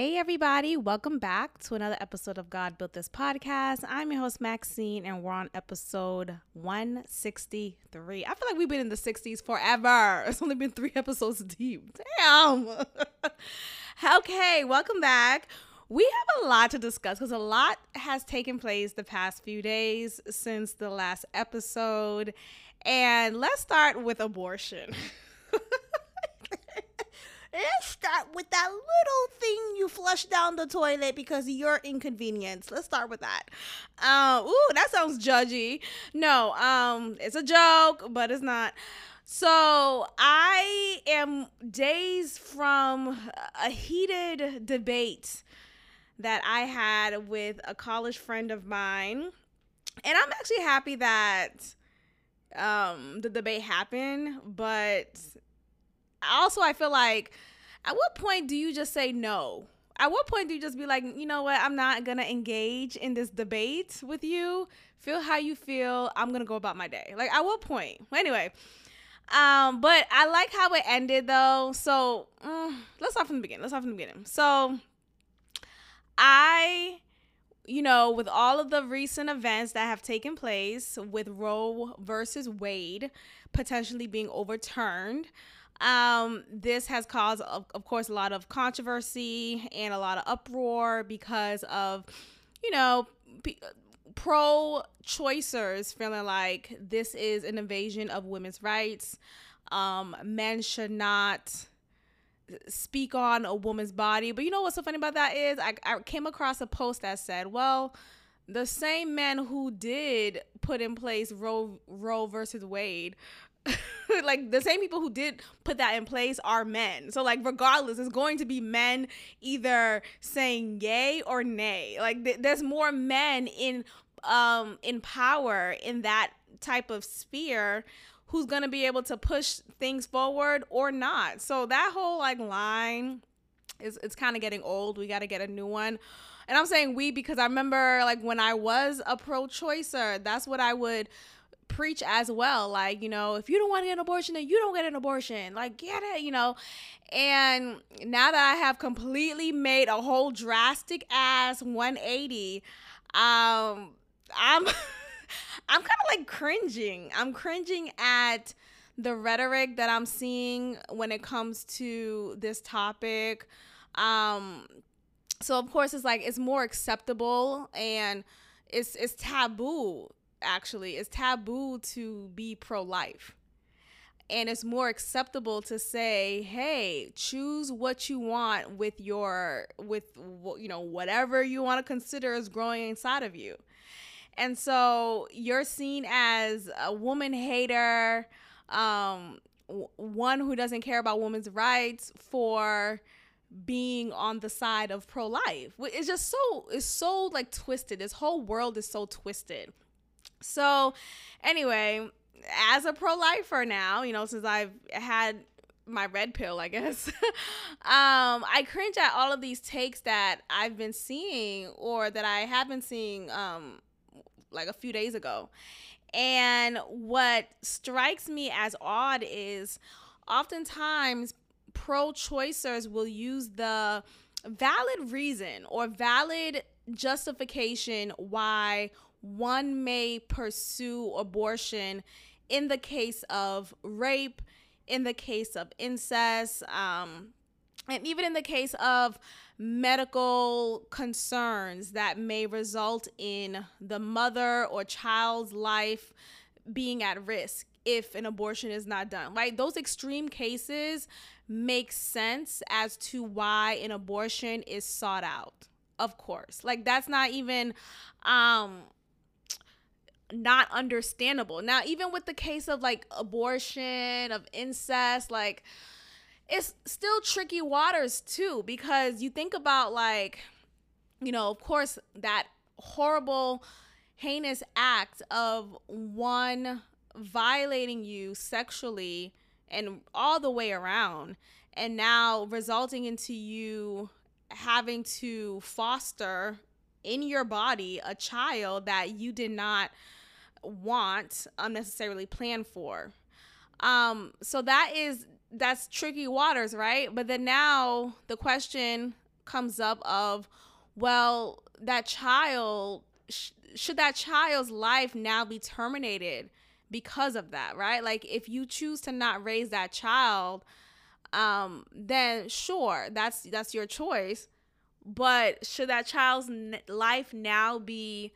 Hey, everybody, welcome back to another episode of God Built This Podcast. I'm your host, Maxine, and we're on episode 163. I feel like we've been in the 60s forever. It's only been three episodes deep. Damn. okay, welcome back. We have a lot to discuss because a lot has taken place the past few days since the last episode. And let's start with abortion. Let's start with that little thing you flush down the toilet because you're inconvenienced. Let's start with that. Uh, ooh, that sounds judgy. No, um, it's a joke, but it's not. So I am days from a heated debate that I had with a college friend of mine. And I'm actually happy that um, the debate happened, but also I feel like at what point do you just say no? At what point do you just be like, you know what, I'm not gonna engage in this debate with you. Feel how you feel. I'm gonna go about my day. Like at what point? Anyway, um, but I like how it ended though. So mm, let's start from the beginning. Let's start from the beginning. So I you know, with all of the recent events that have taken place with Roe versus Wade potentially being overturned, um, this has caused, of, of course, a lot of controversy and a lot of uproar because of, you know, p- pro choicers feeling like this is an invasion of women's rights. Um, men should not speak on a woman's body. But you know what's so funny about that is I, I came across a post that said, well, the same men who did put in place Roe Roe versus Wade like the same people who did put that in place are men. So like regardless, it's going to be men either saying yay or nay. Like th- there's more men in um in power in that type of sphere who's going to be able to push things forward or not. So that whole like line is it's kind of getting old. We got to get a new one. And I'm saying we because I remember like when I was a pro-choicer, that's what I would preach as well. Like, you know, if you don't want to get an abortion, then you don't get an abortion. Like, get it, you know. And now that I have completely made a whole drastic ass 180, um, I'm I'm kind of like cringing. I'm cringing at the rhetoric that I'm seeing when it comes to this topic. Um, so of course it's like it's more acceptable and it's it's taboo actually it's taboo to be pro-life. And it's more acceptable to say hey choose what you want with your with you know whatever you want to consider is growing inside of you. And so you're seen as a woman hater um one who doesn't care about women's rights for being on the side of pro-life. It's just so it's so like twisted. This whole world is so twisted so, anyway, as a pro lifer now, you know, since I've had my red pill, I guess, um, I cringe at all of these takes that I've been seeing or that I have been seeing um, like a few days ago. And what strikes me as odd is oftentimes pro choicers will use the valid reason or valid justification why one may pursue abortion in the case of rape, in the case of incest, um, and even in the case of medical concerns that may result in the mother or child's life being at risk if an abortion is not done. Right? Those extreme cases make sense as to why an abortion is sought out. Of course. Like that's not even um not understandable. Now, even with the case of like abortion, of incest, like it's still tricky waters too because you think about like you know, of course that horrible heinous act of one violating you sexually and all the way around and now resulting into you having to foster in your body a child that you did not want unnecessarily plan for. Um, so that is that's tricky waters, right? But then now the question comes up of, well, that child sh- should that child's life now be terminated because of that, right? Like if you choose to not raise that child, um, then sure, that's that's your choice. But should that child's n- life now be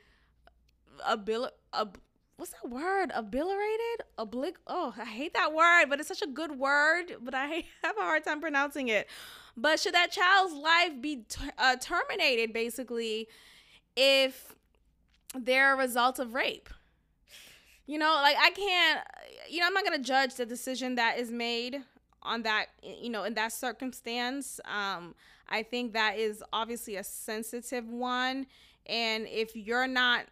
abil- ab- what's that word? Obliterated? Oblig Oh, I hate that word, but it's such a good word, but I have a hard time pronouncing it. But should that child's life be ter- uh, terminated basically if they're a result of rape? You know, like I can't, you know, I'm not to judge the decision that is made on that, you know, in that circumstance. Um, I think that is obviously a sensitive one. And if you're not,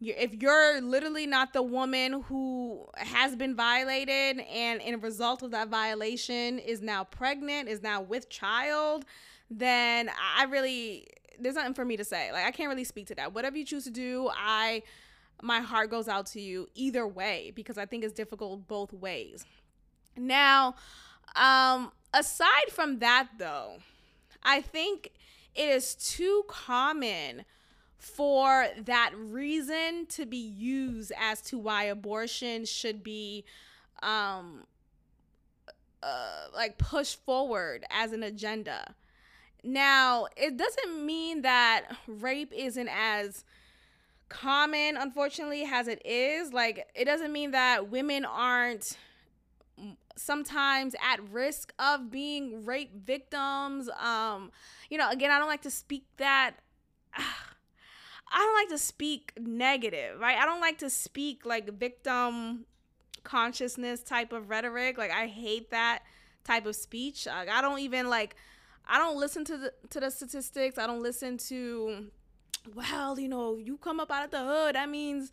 if you're literally not the woman who has been violated and in result of that violation is now pregnant, is now with child, then I really, there's nothing for me to say. Like, I can't really speak to that. Whatever you choose to do, I, my heart goes out to you either way because I think it's difficult both ways. Now, um, aside from that, though, I think it is too common for that reason to be used as to why abortion should be um uh, like pushed forward as an agenda. Now, it doesn't mean that rape isn't as common, unfortunately, as it is. Like, it doesn't mean that women aren't sometimes at risk of being rape victims. Um, you know, again, I don't like to speak that. I don't like to speak negative, right? I don't like to speak like victim consciousness type of rhetoric. Like I hate that type of speech. Like, I don't even like I don't listen to the to the statistics. I don't listen to well, you know, you come up out of the hood, that means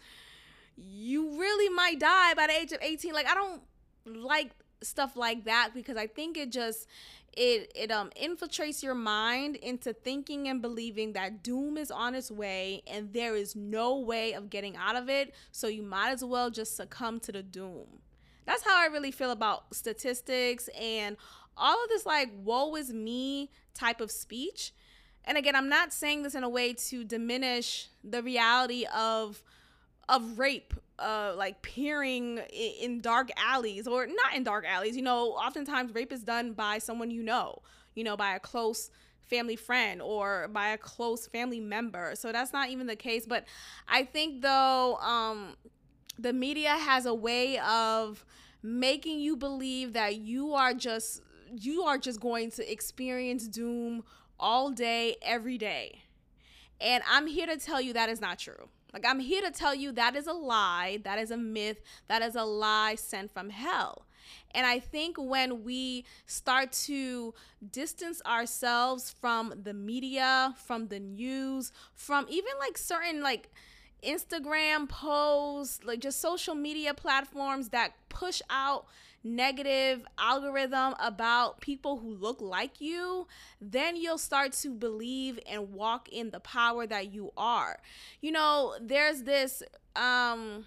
you really might die by the age of 18. Like I don't like stuff like that because I think it just it it um infiltrates your mind into thinking and believing that doom is on its way and there is no way of getting out of it. So you might as well just succumb to the doom. That's how i really feel about statistics and all of this like woe is me type of speech. And again i'm not saying this in a way to diminish the reality of of rape uh like peering in dark alleys or not in dark alleys you know oftentimes rape is done by someone you know you know by a close family friend or by a close family member. So that's not even the case. But i think though um the media has a way of making you believe that you are just you are just going to experience doom all day every day and i'm here to tell you that is not true like, I'm here to tell you that is a lie, that is a myth, that is a lie sent from hell. And I think when we start to distance ourselves from the media, from the news, from even like certain like Instagram posts, like just social media platforms that push out negative algorithm about people who look like you, then you'll start to believe and walk in the power that you are. You know, there's this um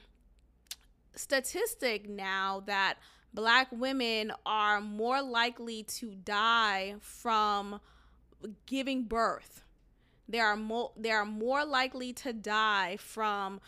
statistic now that black women are more likely to die from giving birth. They are more they are more likely to die from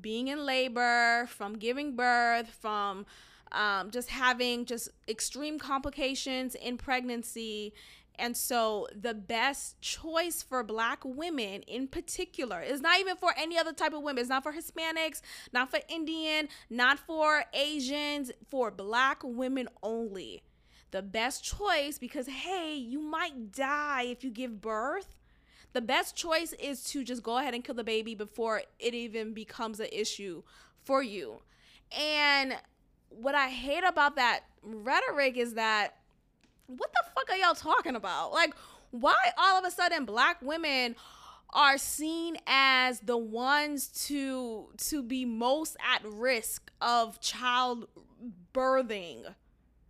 being in labor, from giving birth, from um, just having just extreme complications in pregnancy. And so, the best choice for Black women in particular is not even for any other type of women. It's not for Hispanics, not for Indian, not for Asians, for Black women only. The best choice, because hey, you might die if you give birth. The best choice is to just go ahead and kill the baby before it even becomes an issue for you. And what I hate about that rhetoric is that what the fuck are y'all talking about? Like, why all of a sudden black women are seen as the ones to to be most at risk of child birthing?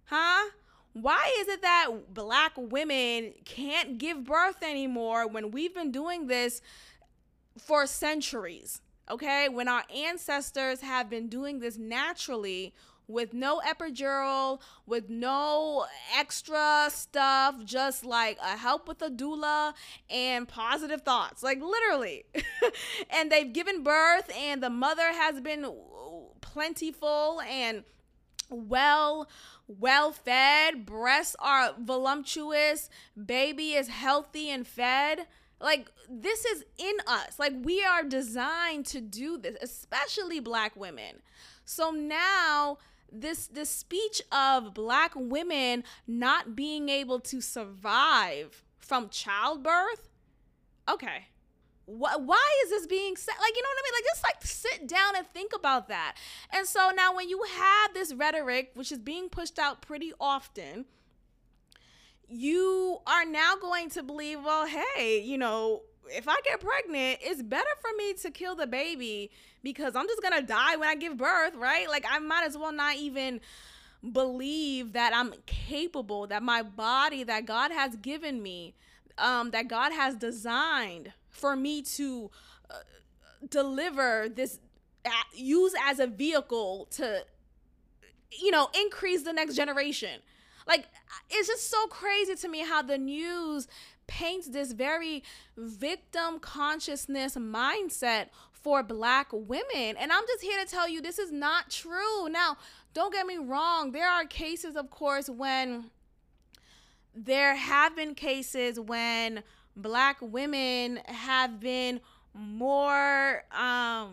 Huh? Why is it that black women can't give birth anymore when we've been doing this for centuries? Okay? When our ancestors have been doing this naturally with no epidural, with no extra stuff, just like a help with a doula and positive thoughts, like literally. and they've given birth, and the mother has been plentiful and well well fed. Breasts are voluptuous. Baby is healthy and fed. Like this is in us. Like we are designed to do this especially black women. So now this this speech of black women not being able to survive from childbirth? Okay. Why is this being said? Like you know what i mean? Like just like sit down and think about that. And so now when you have this rhetoric which is being pushed out pretty often you are now going to believe well hey you know if i get pregnant it's better for me to kill the baby because I'm just gonna die when I give birth, right? Like I might as well not even believe that I'm capable, that my body that God has given me, um, that God has designed for me to uh, deliver this, uh, use as a vehicle to, you know, increase the next generation. Like it's just so crazy to me how the news paints this very victim consciousness mindset for black women. And I'm just here to tell you this is not true. Now, don't get me wrong, there are cases, of course, when there have been cases when black women have been more um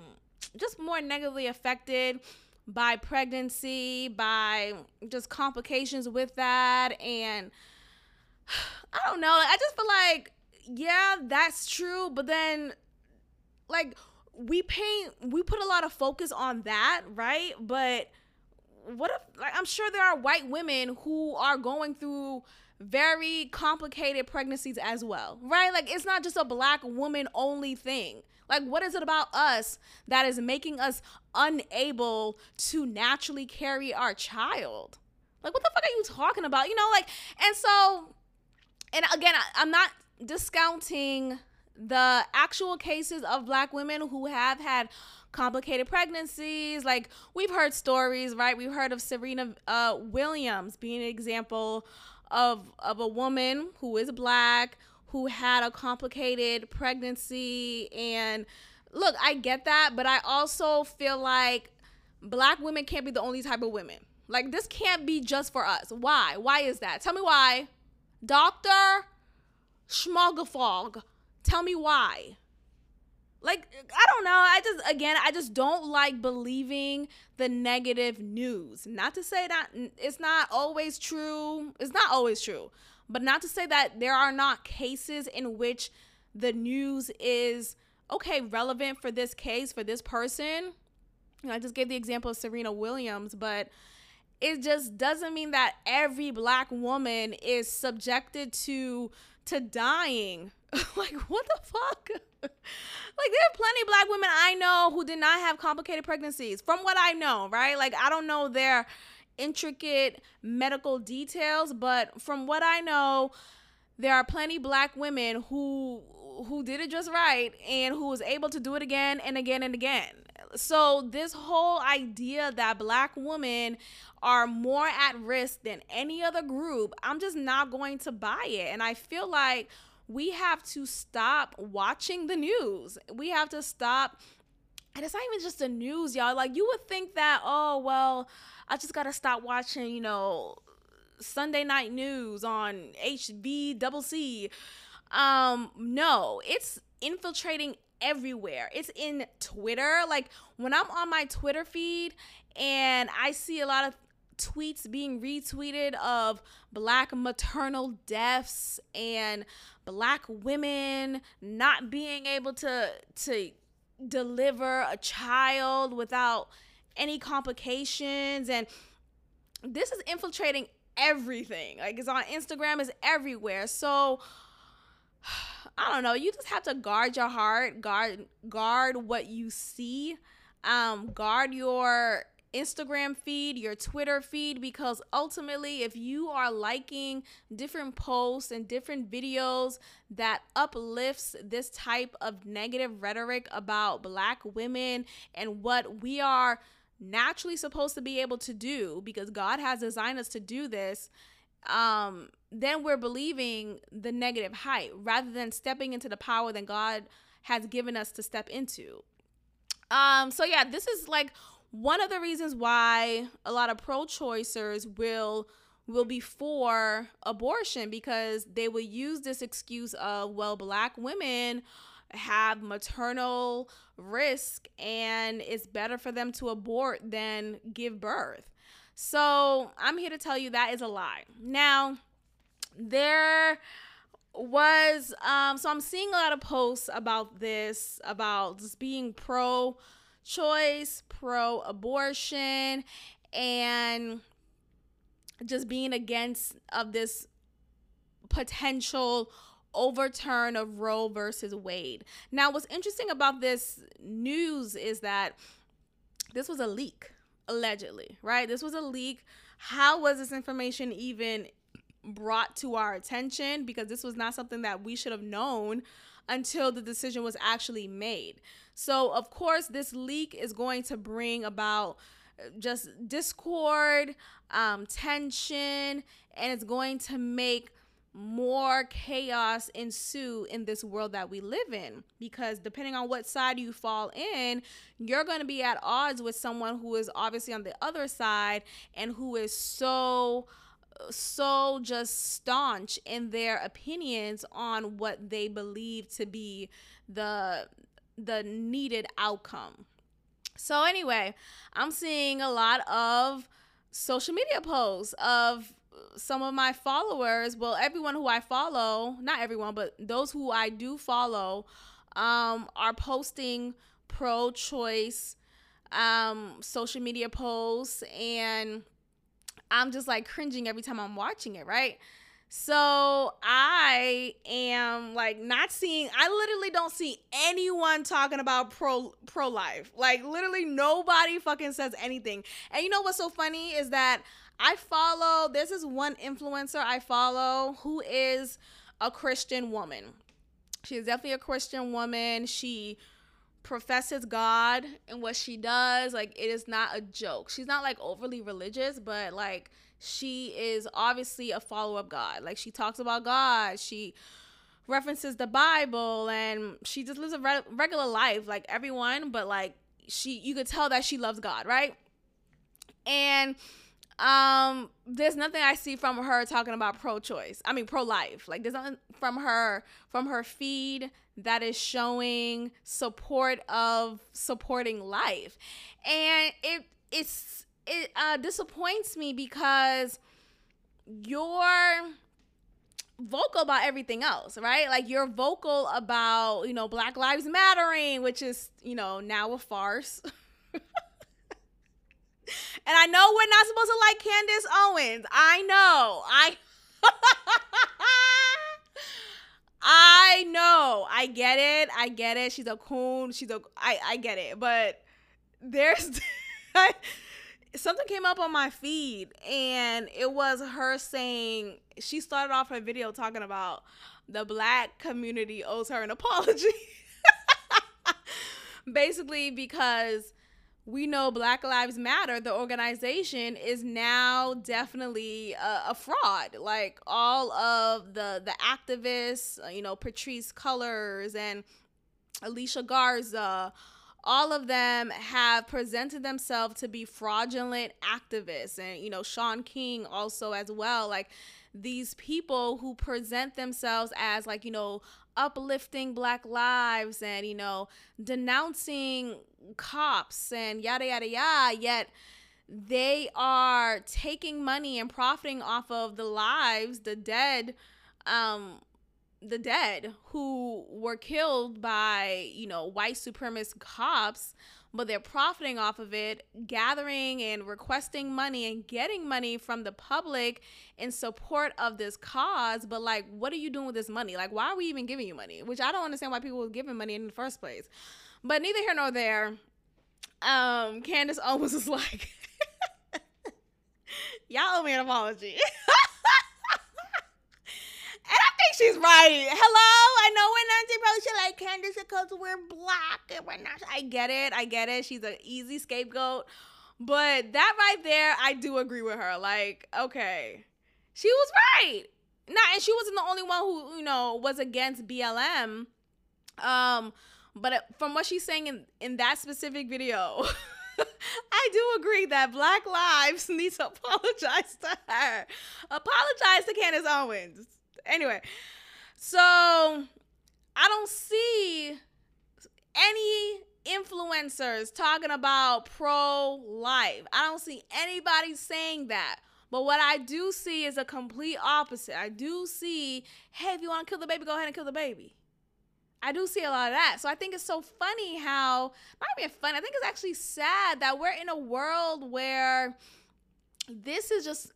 just more negatively affected by pregnancy, by just complications with that and I don't know. I just feel like yeah, that's true, but then like we paint we put a lot of focus on that, right? But what if like I'm sure there are white women who are going through very complicated pregnancies as well, right? Like it's not just a black woman only thing. Like what is it about us that is making us unable to naturally carry our child? Like what the fuck are you talking about? You know, like and so and again, I, I'm not discounting the actual cases of black women who have had complicated pregnancies. Like we've heard stories right? We've heard of serena uh, williams being an example of of a woman who is black who had a complicated pregnancy. And look i get that but i also feel like black women can't be the only type of women. Like this can't be just for us. Why? Why is that? Tell me why doctor schmogafog Tell me why. Like, I don't know. I just, again, I just don't like believing the negative news. Not to say that it's not always true. It's not always true. But not to say that there are not cases in which the news is, okay, relevant for this case, for this person. You know, I just gave the example of Serena Williams, but it just doesn't mean that every black woman is subjected to to dying. Like what the fuck? Like there are plenty black women i know who did not have complicated pregnancies from what i know right? Like i don't know their intricate medical details but from what i know there are plenty black women who who did it just right and who was able to do it again and again and again so this whole idea that black women are more at risk than any other group i'm just not going to buy it and i feel like we have to stop watching the news. We have to stop. And it's not even just the news, y'all. Like, you would think that, oh, well, I just got to stop watching, you know, Sunday night news on HB double C. Um, no, it's infiltrating everywhere. It's in Twitter. Like when I'm on my Twitter feed and I see a lot of tweets being retweeted of black maternal deaths and black women not being able to to deliver a child without any complications and this is infiltrating everything like it's on instagram is everywhere so i don't know. You just have to guard your heart guard guard what you see um guard your Instagram feed, your Twitter feed, because ultimately, if you are liking different posts and different videos that uplifts this type of negative rhetoric about black women and what we are naturally supposed to be able to do because God has designed us to do this, um, then we're believing the negative height rather than stepping into the power that God has given us to step into. Um, so yeah, this is like one of the reasons why a lot of pro-choicers will will be for abortion because they will use this excuse of well black women have maternal risk and it's better for them to abort than give birth. So, I'm here to tell you that is a lie. Now, there was um so I'm seeing a lot of posts about this about just being pro choice, pro abortion and just being against of this potential overturn of Roe versus Wade. Now, what's interesting about this news is that this was a leak, allegedly, right? This was a leak. How was this information even brought to our attention? Because this was not something that we should have known until the decision was actually made. So, of course, this leak is going to bring about just discord, um, tension, and it's going to make more chaos ensue in this world that we live in. Because depending on what side you fall in you're going to be at odds with someone who is obviously on the other side and who is so so just staunch in their opinions on what they believe to be the the needed outcome. So anyway, I'm seeing a lot of social media posts of some of my followers, well, everyone who I follow, not everyone, but those who I do follow, um, are posting pro choice um, social media posts. And I'm just like cringing every time I'm watching it, right? So I am like not seeing I literally don't see anyone talking about pro pro life. Like literally nobody fucking says anything. And you know what's so funny is that I follow this is one influencer I follow who is a Christian woman. She is definitely a Christian woman. She professes God and what she does. Like it is not a joke. She's not like overly religious, but like she is obviously a follower of God. Like she talks about God. She references the Bible and she just lives a re- regular life like everyone, but like she you could tell that she loves God, right? And um there's nothing I see from her talking about pro-choice. I mean pro-life. Like there's nothing from her from her feed that is showing support of supporting life. And it it's it uh, disappoints me because you're vocal about everything else, right? Like you're vocal about, you know, Black Lives Mattering, which is, you know, now a farce. and I know we're not supposed to like Candace Owens. I know. I I know. I get it. I get it. She's a coon. She's a I I get it. But there's something came up on my feed and it was her saying she started off her video talking about the black community owes her an apology. Basically, because we know Black Lives Matter, the organization, is now definitely a, a, fraud. Like all of the the activists, uh, you know, Patrisse Cullors and Alicia Garza, all of them have presented themselves to be fraudulent activists and you know Shaun King also as well like these people who present themselves as like you know uplifting black lives and you know denouncing cops and yada yada yada yet they are taking money and profiting off of the lives the dead um the dead who were killed by, you know, white supremacist cops, but they're profiting off of it, gathering and requesting money and getting money from the public in support of this cause. But, like, what are you doing with this money? Like, why are we even giving you money? Which I don't understand why people were giving money in the first place. But neither here nor there. Um, Candace Owens is like, y'all owe me an apology. She's right. Hello, I know we're not to like Candace because we're black and we're not. I get it. I get it. She's an easy scapegoat. But that right there, I do agree with her. Like, okay, she was right. Not, and she wasn't the only one who you know was against BLM. Um, but from what she's saying in in that specific video. I do agree that Black Lives need to apologize to her. Apologize to Candace Owens. Anyway, so I don't see any influencers talking about pro life. I don't see anybody saying that. But what I do see is a complete opposite. I do see, hey, if you want to kill the baby, go ahead and kill the baby. I do see a lot of that. So I think it's so funny how, not even funny, I think it's actually sad that we're in a world where this is just,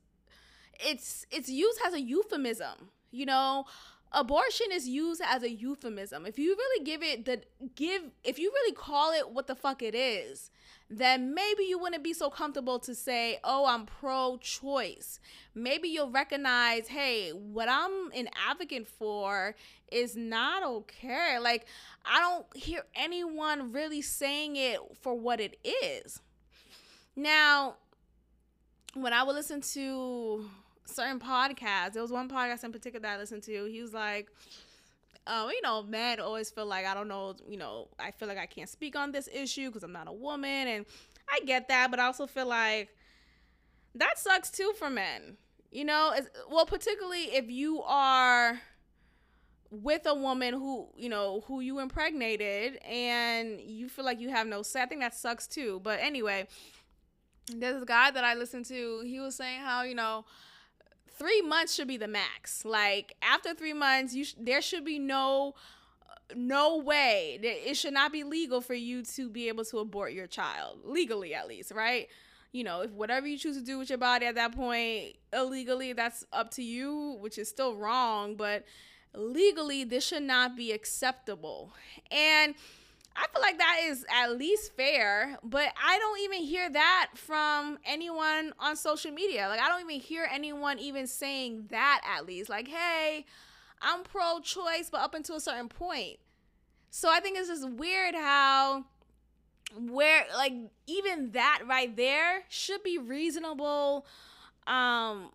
it's, it's used as a euphemism, you know? abortion is used as a euphemism. If you really give it the give if you really call it what the fuck it is, then maybe you wouldn't be so comfortable to say, "Oh, I'm pro-choice." Maybe you'll recognize, "Hey, what I'm an advocate for is not okay." Like I don't hear anyone really saying it for what it is. Now, when I would listen to certain podcasts. There was one podcast in particular that I listened to. He was like, um, you know, men always feel like I don't know, you know, I feel like I can't speak on this issue because I'm not a woman, and I get that, but I also feel like that sucks too for men. You know, well, particularly if you are with a woman who you know who you impregnated and you feel like you have no say. I think that sucks too. But anyway, there's a guy that I listened to. He was saying how you know three months should be the max. Like after three months, you sh- there should be no no way it should not be legal for you to be able to abort your child legally at least right you know if whatever you choose to do with your body at that point illegally that's up to you which is still wrong but legally this should not be acceptable and I feel like that is at least fair, but I don't even hear that from anyone on social media. Like, I don't even hear anyone even saying that at least. Like, hey, I'm pro choice, but up until a certain point. So I think it's just weird how, where, like, even that right there should be reasonable um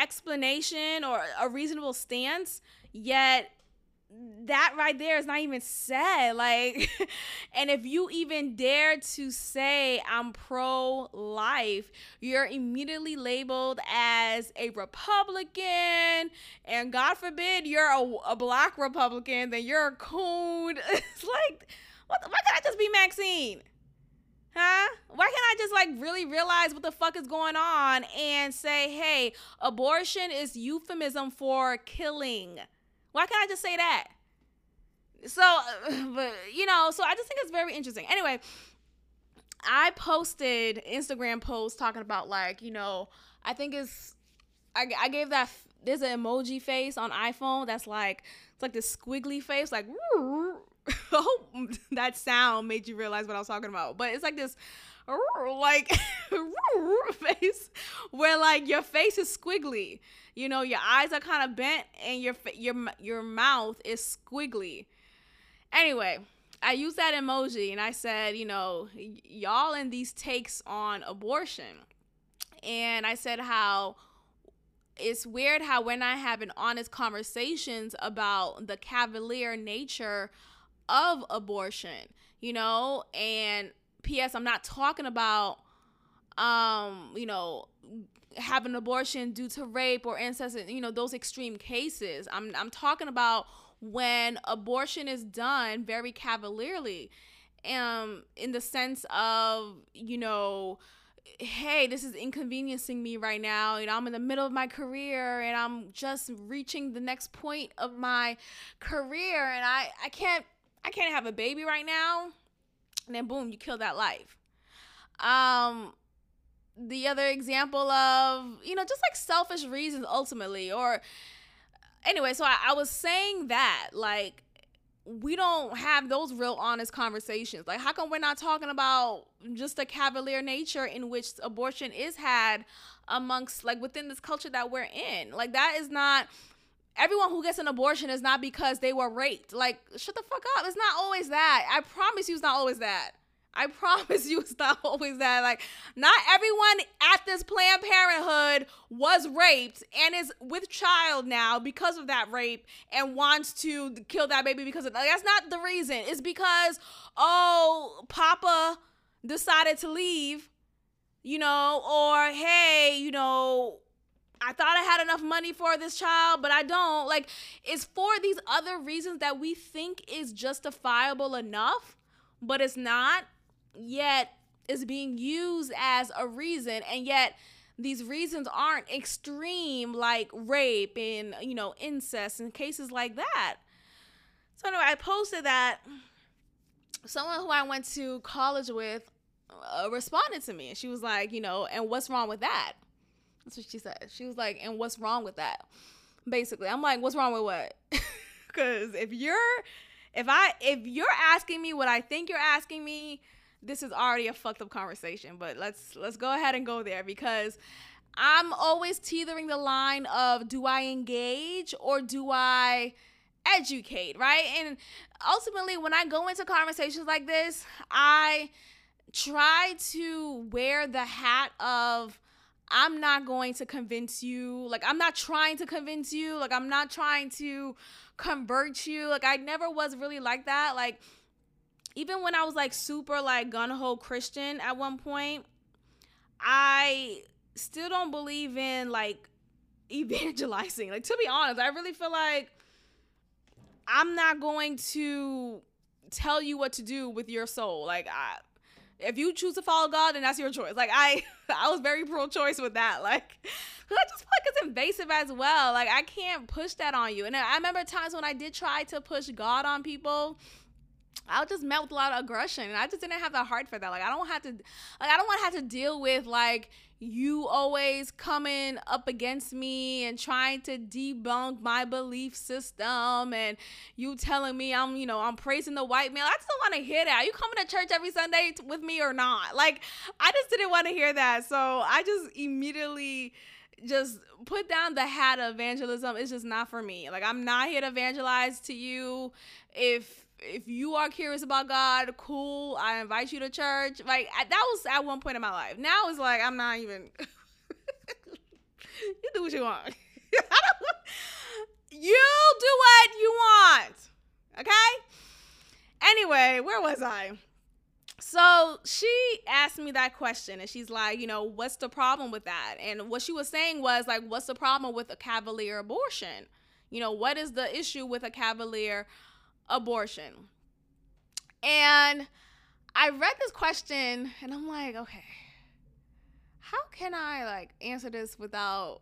explanation or a reasonable stance yet that right there is not even said like and if you even dare to say i'm pro life you're immediately labeled as a republican and god forbid you're a, a black republican then you're a coon it's like what why can't i just be maxine Huh? Why can't I just like really realize what the fuck is going on and say, hey, abortion is euphemism for killing? Why can't I just say that? So, but you know, so I just think it's very interesting. Anyway, I posted Instagram post talking about like, you know, I think it's I, I gave that there's an emoji face on iPhone that's like it's like this squiggly face like hope that sound made you realize what I was talking about. But it's like this like face where like your face is squiggly. You know, your eyes are kind of bent and your your your mouth is squiggly. Anyway, I used that emoji and I said, you know, y'all in these takes on abortion. And I said how it's weird how we're not having honest conversations about the cavalier nature of abortion, you know? And PS, I'm not talking about um, you know, having abortion due to rape or incest, you know, those extreme cases. I'm I'm talking about when abortion is done very cavalierly, um, in the sense of, you know, hey, this is inconveniencing me right now. You know, I'm in the middle of my career and I'm just reaching the next point of my career and I, I can't I can't have a baby right now. And then boom, you kill that life. Um the other example of, you know, just like selfish reasons ultimately, or anyway, so I, I was saying that, like, we don't have those real honest conversations. Like, how come we're not talking about just the cavalier nature in which abortion is had amongst, like, within this culture that we're in? Like, that is not everyone who gets an abortion is not because they were raped. Like, shut the fuck up. It's not always that. I promise you, it's not always that. I promise you it's not always that. Like, not everyone at this Planned Parenthood was raped and is with child now because of that rape and wants to kill that baby because of like, that's not the reason. It's because, oh, Papa decided to leave, you know, or hey, you know, I thought I had enough money for this child, but I don't. Like, it's for these other reasons that we think is justifiable enough, but it's not yet is being used as a reason. And yet these reasons aren't extreme like rape and you know incest and cases like that. So anyway i posted that someone who i went to college with uh, responded to me. And she was like you know and what's wrong with that that's what she said. She was like and what's wrong with that? Basically i'm like what's wrong with what? Because if you're if i if you're asking me what i think you're asking me this is already a fucked up conversation, but let's let's go ahead and go there because I'm always teetering the line of do I engage or do I educate, right? And ultimately when I go into conversations like this, I try to wear the hat of I'm not going to convince you. Like, I'm not trying to convince you. Like, I'm not trying to convert you. Like, I never was really like that. Like, even when I was like super like gun ho Christian at one point, I still don't believe in like evangelizing. Like to be honest, I really feel like I'm not going to tell you what to do with your soul. Like I if you choose to follow God, then that's your choice. Like I I was very pro choice with that. Like I just feel like it's invasive as well. Like I can't push that on you. And I remember times when I did try to push God on people I was just with a lot of aggression, and I just didn't have the heart for that. Like, I don't have to, like, I don't want to have to deal with like you always coming up against me and trying to debunk my belief system, and you telling me I'm, you know, I'm praising the white male. I just don't want to hear that. Are you coming to church every Sunday with me or not? Like, I just didn't want to hear that. So I just immediately just put down the hat of evangelism. It's just not for me. Like, I'm not here to evangelize to you. If if you are curious about God, cool. I invite you to church. Like that was at one point in my life. Now it's like I'm not even. you do what you want. you do what you want. Okay. Anyway, where was I? So she asked me that question and she's like, you know, what's the problem with that? And what she was saying was like, what's the problem with a cavalier abortion? You know, what is the issue with a cavalier abortion. And I read this question and I'm like, okay, how can I like answer this without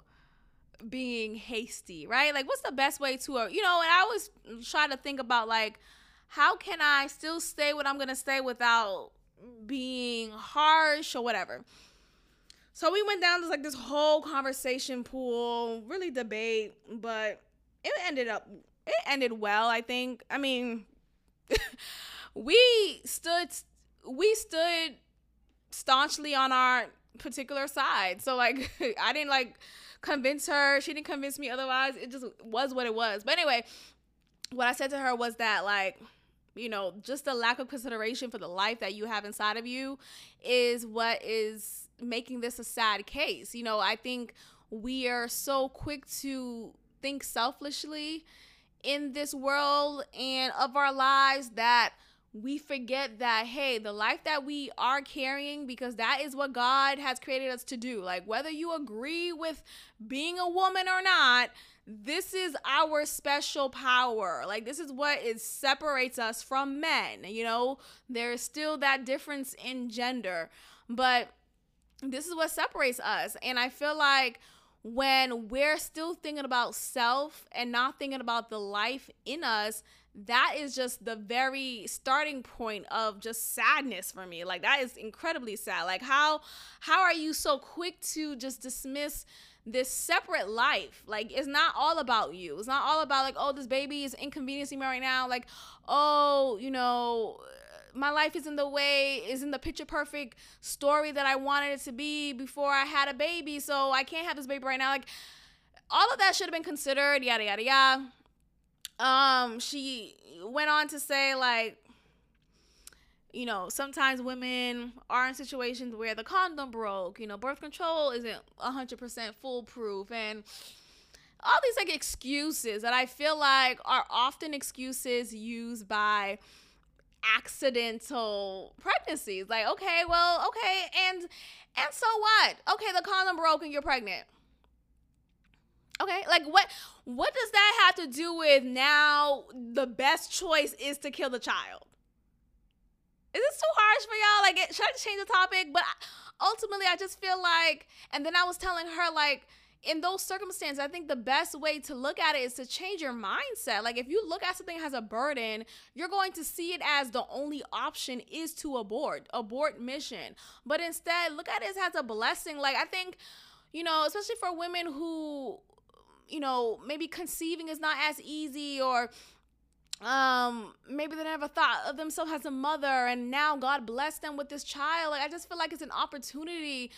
being hasty, right? Like, what's the best way to, you know, and I always try to think about like, how can I still say what I'm going to say without being harsh or whatever. So we went down to like this whole conversation pool, really debate, but it ended up it ended well, I think. I mean, we stood we stood staunchly on our particular side. So like I didn't like convince her. She didn't convince me otherwise. It just was what it was. But anyway, what I said to her was that like you know, just the lack of consideration for the life that you have inside of you is what is making this a sad case. You know, I think we are so quick to think selfishly in this world and of our lives that we forget that hey the life that we are carrying because that is what god has created us to do. Like whether you agree with being a woman or not this is our special power. Like this is what it separates us from men you know? There's still that difference in gender but this is what separates us. And i feel like when we're still thinking about self and not thinking about the life in us that is just the very starting point of just sadness for me like that is incredibly sad like how how are you so quick to just dismiss this separate life like it's not all about you it's not all about like oh this baby is inconveniencing me right now like oh you know my life is in the way, is in the picture perfect story that I wanted it to be before I had a baby. So I can't have this baby right now. Like all of that should have been considered, yada yada yada. Um, she went on to say like you know, sometimes women are in situations where the condom broke, you know, birth control isn't 100% foolproof and all these like excuses that I feel like are often excuses used by accidental pregnancies. Like, okay, well, okay, and and so what? Okay, the condom broke and you're pregnant. Okay, like what what does that have to do with now the best choice is to kill the child? Is this too harsh for y'all? Like, it, should I change the topic? But ultimately, I just feel like, and then I was telling her, like, in those circumstances, I think the best way to look at it is to change your mindset. Like if you look at something as a burden, you're going to see it as the only option is to abort, abort mission. But instead, look at it as a blessing. Like I think, you know, especially for women who you know, maybe conceiving is not as easy or um maybe they never thought of themselves as a mother and now god blessed them with this child. Like i just feel like it's an opportunity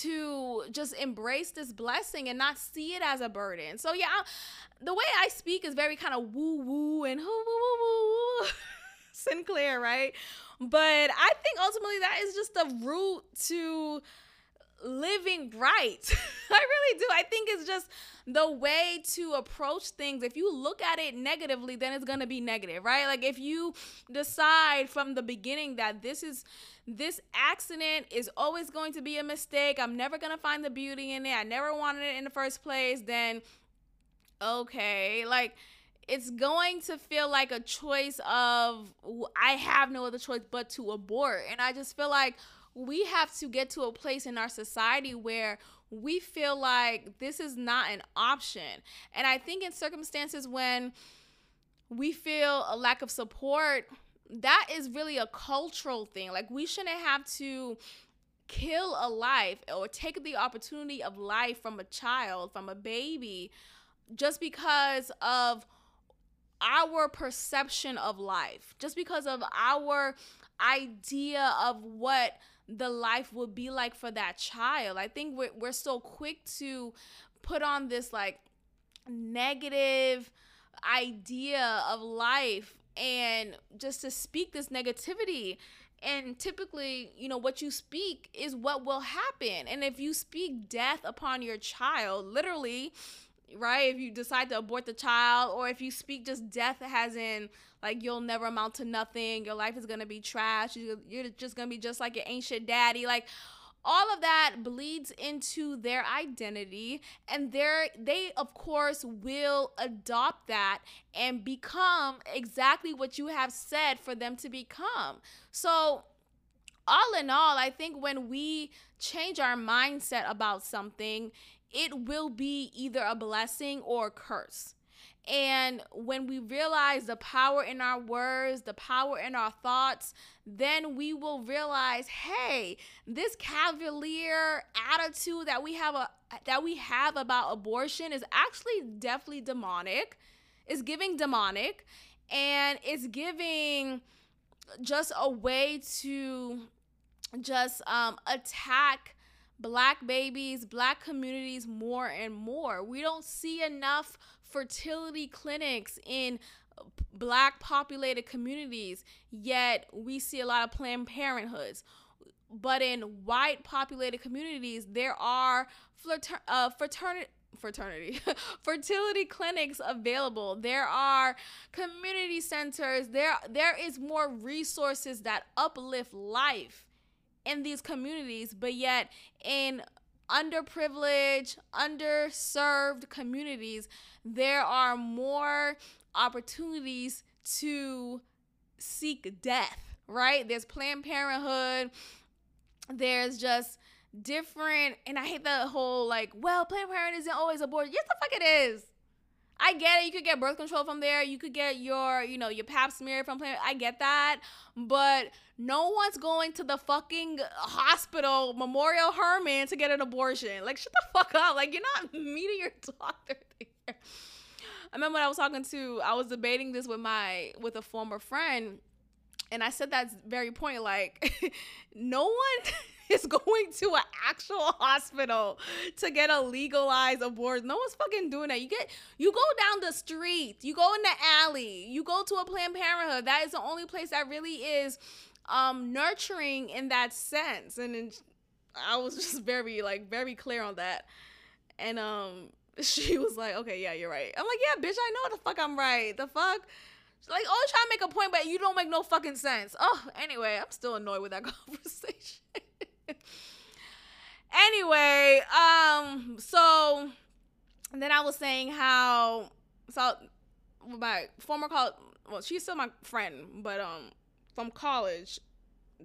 to just embrace this blessing and not see it as a burden. So yeah I, the way i speak is very kind of woo woo and woo woo woo woo sinclair right? But i think ultimately that is just the root to living right. I really do. I think it's just the way to approach things. If you look at it negatively, then it's going to be negative, right? Like if you decide from the beginning that this is this accident is always going to be a mistake. I'm never going to find the beauty in it. I never wanted it in the first place, then okay, like it's going to feel like a choice of I have no other choice but to abort. And I just feel like we have to get to a place in our society where we feel like this is not an option. And I think in circumstances when we feel a lack of support, that is really a cultural thing. Like we shouldn't have to kill a life or take the opportunity of life from a child, from a baby, just because of our perception of life, just because of our idea of what the life would be like for that child. I think we're, we're so quick to put on this like negative idea of life and just to speak this negativity and typically you know what you speak is what will happen and if you speak death upon your child literally right? If you decide to abort the child, or if you speak just death as in like you'll never amount to nothing, your life is gonna be trash, you're just gonna be just like your ancient daddy, like all of that bleeds into their identity and they they of course will adopt that and become exactly what you have said for them to become. So all in all i think when we change our mindset about something it will be either a blessing or a curse. And when we realize the power in our words, the power in our thoughts, then we will realize, hey, this cavalier attitude that we have a that we have about abortion is actually definitely demonic. Is giving demonic and it's giving just a way to just um attack black babies, black communities more and more. We don't see enough fertility clinics in black populated communities, yet we see a lot of Planned Parenthoods. But in white populated communities, there are frater- uh, fraternity fraternity fertility clinics available there are community centers there there is more resources that uplift life in these communities, but yet in underprivileged, underserved communities, there are more opportunities to seek death, right? There's Planned Parenthood, there's just different, and I hate the whole like, well, Planned Parenthood isn't always aborted. Yes, the fuck it is. I get it. You could get birth control from there. You could get your, you know, your pap smear from Planned. I get that, but no one's going to the fucking hospital, Memorial Hermann, to get an abortion. Like, shut the fuck up. Like, you're not meeting your doctor there. I remember when I was talking to, I was debating this with my with a former friend, and I said that very point. Like, no one. is going to an actual hospital to get a legalized abortion. No one's fucking doing that. You get you go down the street, you go in the alley, you go to a Planned Parenthood. That is the only place that really is um nurturing in that sense and I was just very like very clear on that. And um she was like, "Okay, yeah, you're right." I'm like, "Yeah, bitch, I know the fuck I'm right. The fuck." She's like, "Oh, trying to make a point, but you don't make no fucking sense." Oh, anyway, I'm still annoyed with that conversation. anyway, um, so then I was saying how so my former college, well, she's still my friend, but um, from college,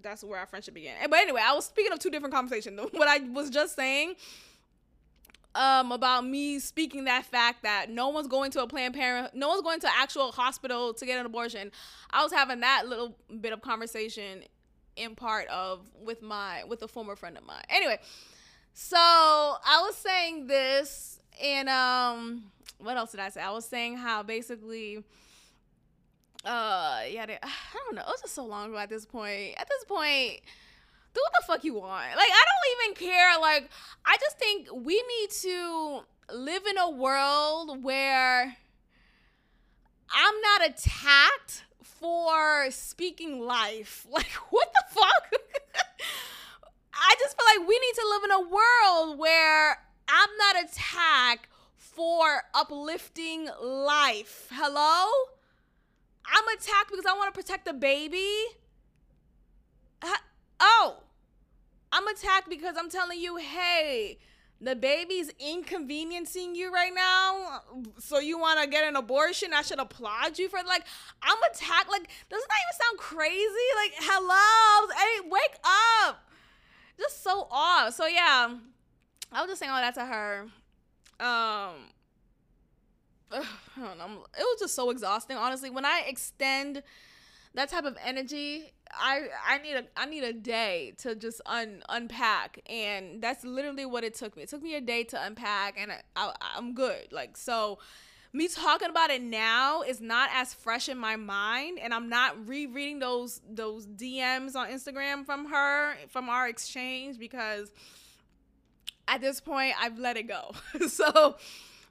that's where our friendship began. But anyway, I was speaking of two different conversations. What I was just saying um about me speaking that fact that no one's going to a planned parent no one's going to actual hospital to get an abortion i was having that little bit of conversation in part of with my with a former friend of mine. Anyway so i was saying this and um what else did i say? I was saying how basically uh yeah they, i don't know. It was just so long ago at this point. At this point do what the fuck you want. Like i don't even care. Like i just think we need to live in a world where i'm not attacked for speaking life. Like what the fuck? I just feel like we need to live in a world where i'm not attacked for uplifting life. Hello? I'm attacked because I want to protect the baby. Oh, I'm attacked because I'm telling you, hey, the baby's inconveniencing you right now, so you want to get an abortion. I should applaud you for like I'm attacked. Like doesn't that even sound crazy? Like hello, hey, wake up. Just so off. So yeah, I was just saying all that to her. Um, ugh, I don't know. It was just so exhausting, honestly. When I extend that type of energy, I I need a I need a day to just un unpack, and that's literally what it took me. It took me a day to unpack, and I, I I'm good. Like so me talking about it now is not as fresh in my mind and I'm not rereading those those DMs on Instagram from her from our exchange because at this point I've let it go. so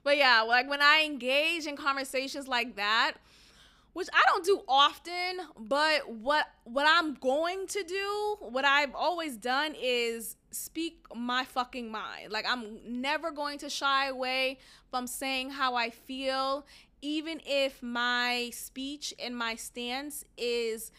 but yeah, like when I engage in conversations like that, which I don't do often, but what what I'm going to do, what I've always done is speak my fucking mind. Like I'm never going to shy away from saying how I feel even if my speech and my stance is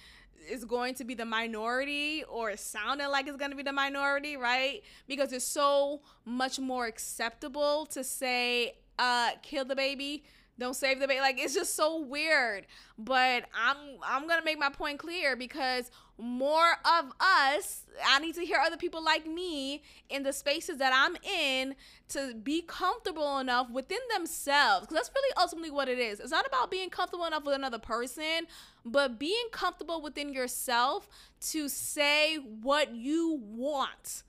is going to be the minority or sounding like it's going to be the minority, right? Because it's so much more acceptable to say uh kill the baby don't save the baby like it's just so weird. But i'm i'm gonna make my point clear because more of us i need to hear other people like me in the spaces that i'm in to be comfortable enough within themselves. Because that's really ultimately what it is. It's not about being comfortable enough with another person but being comfortable within yourself to say what you want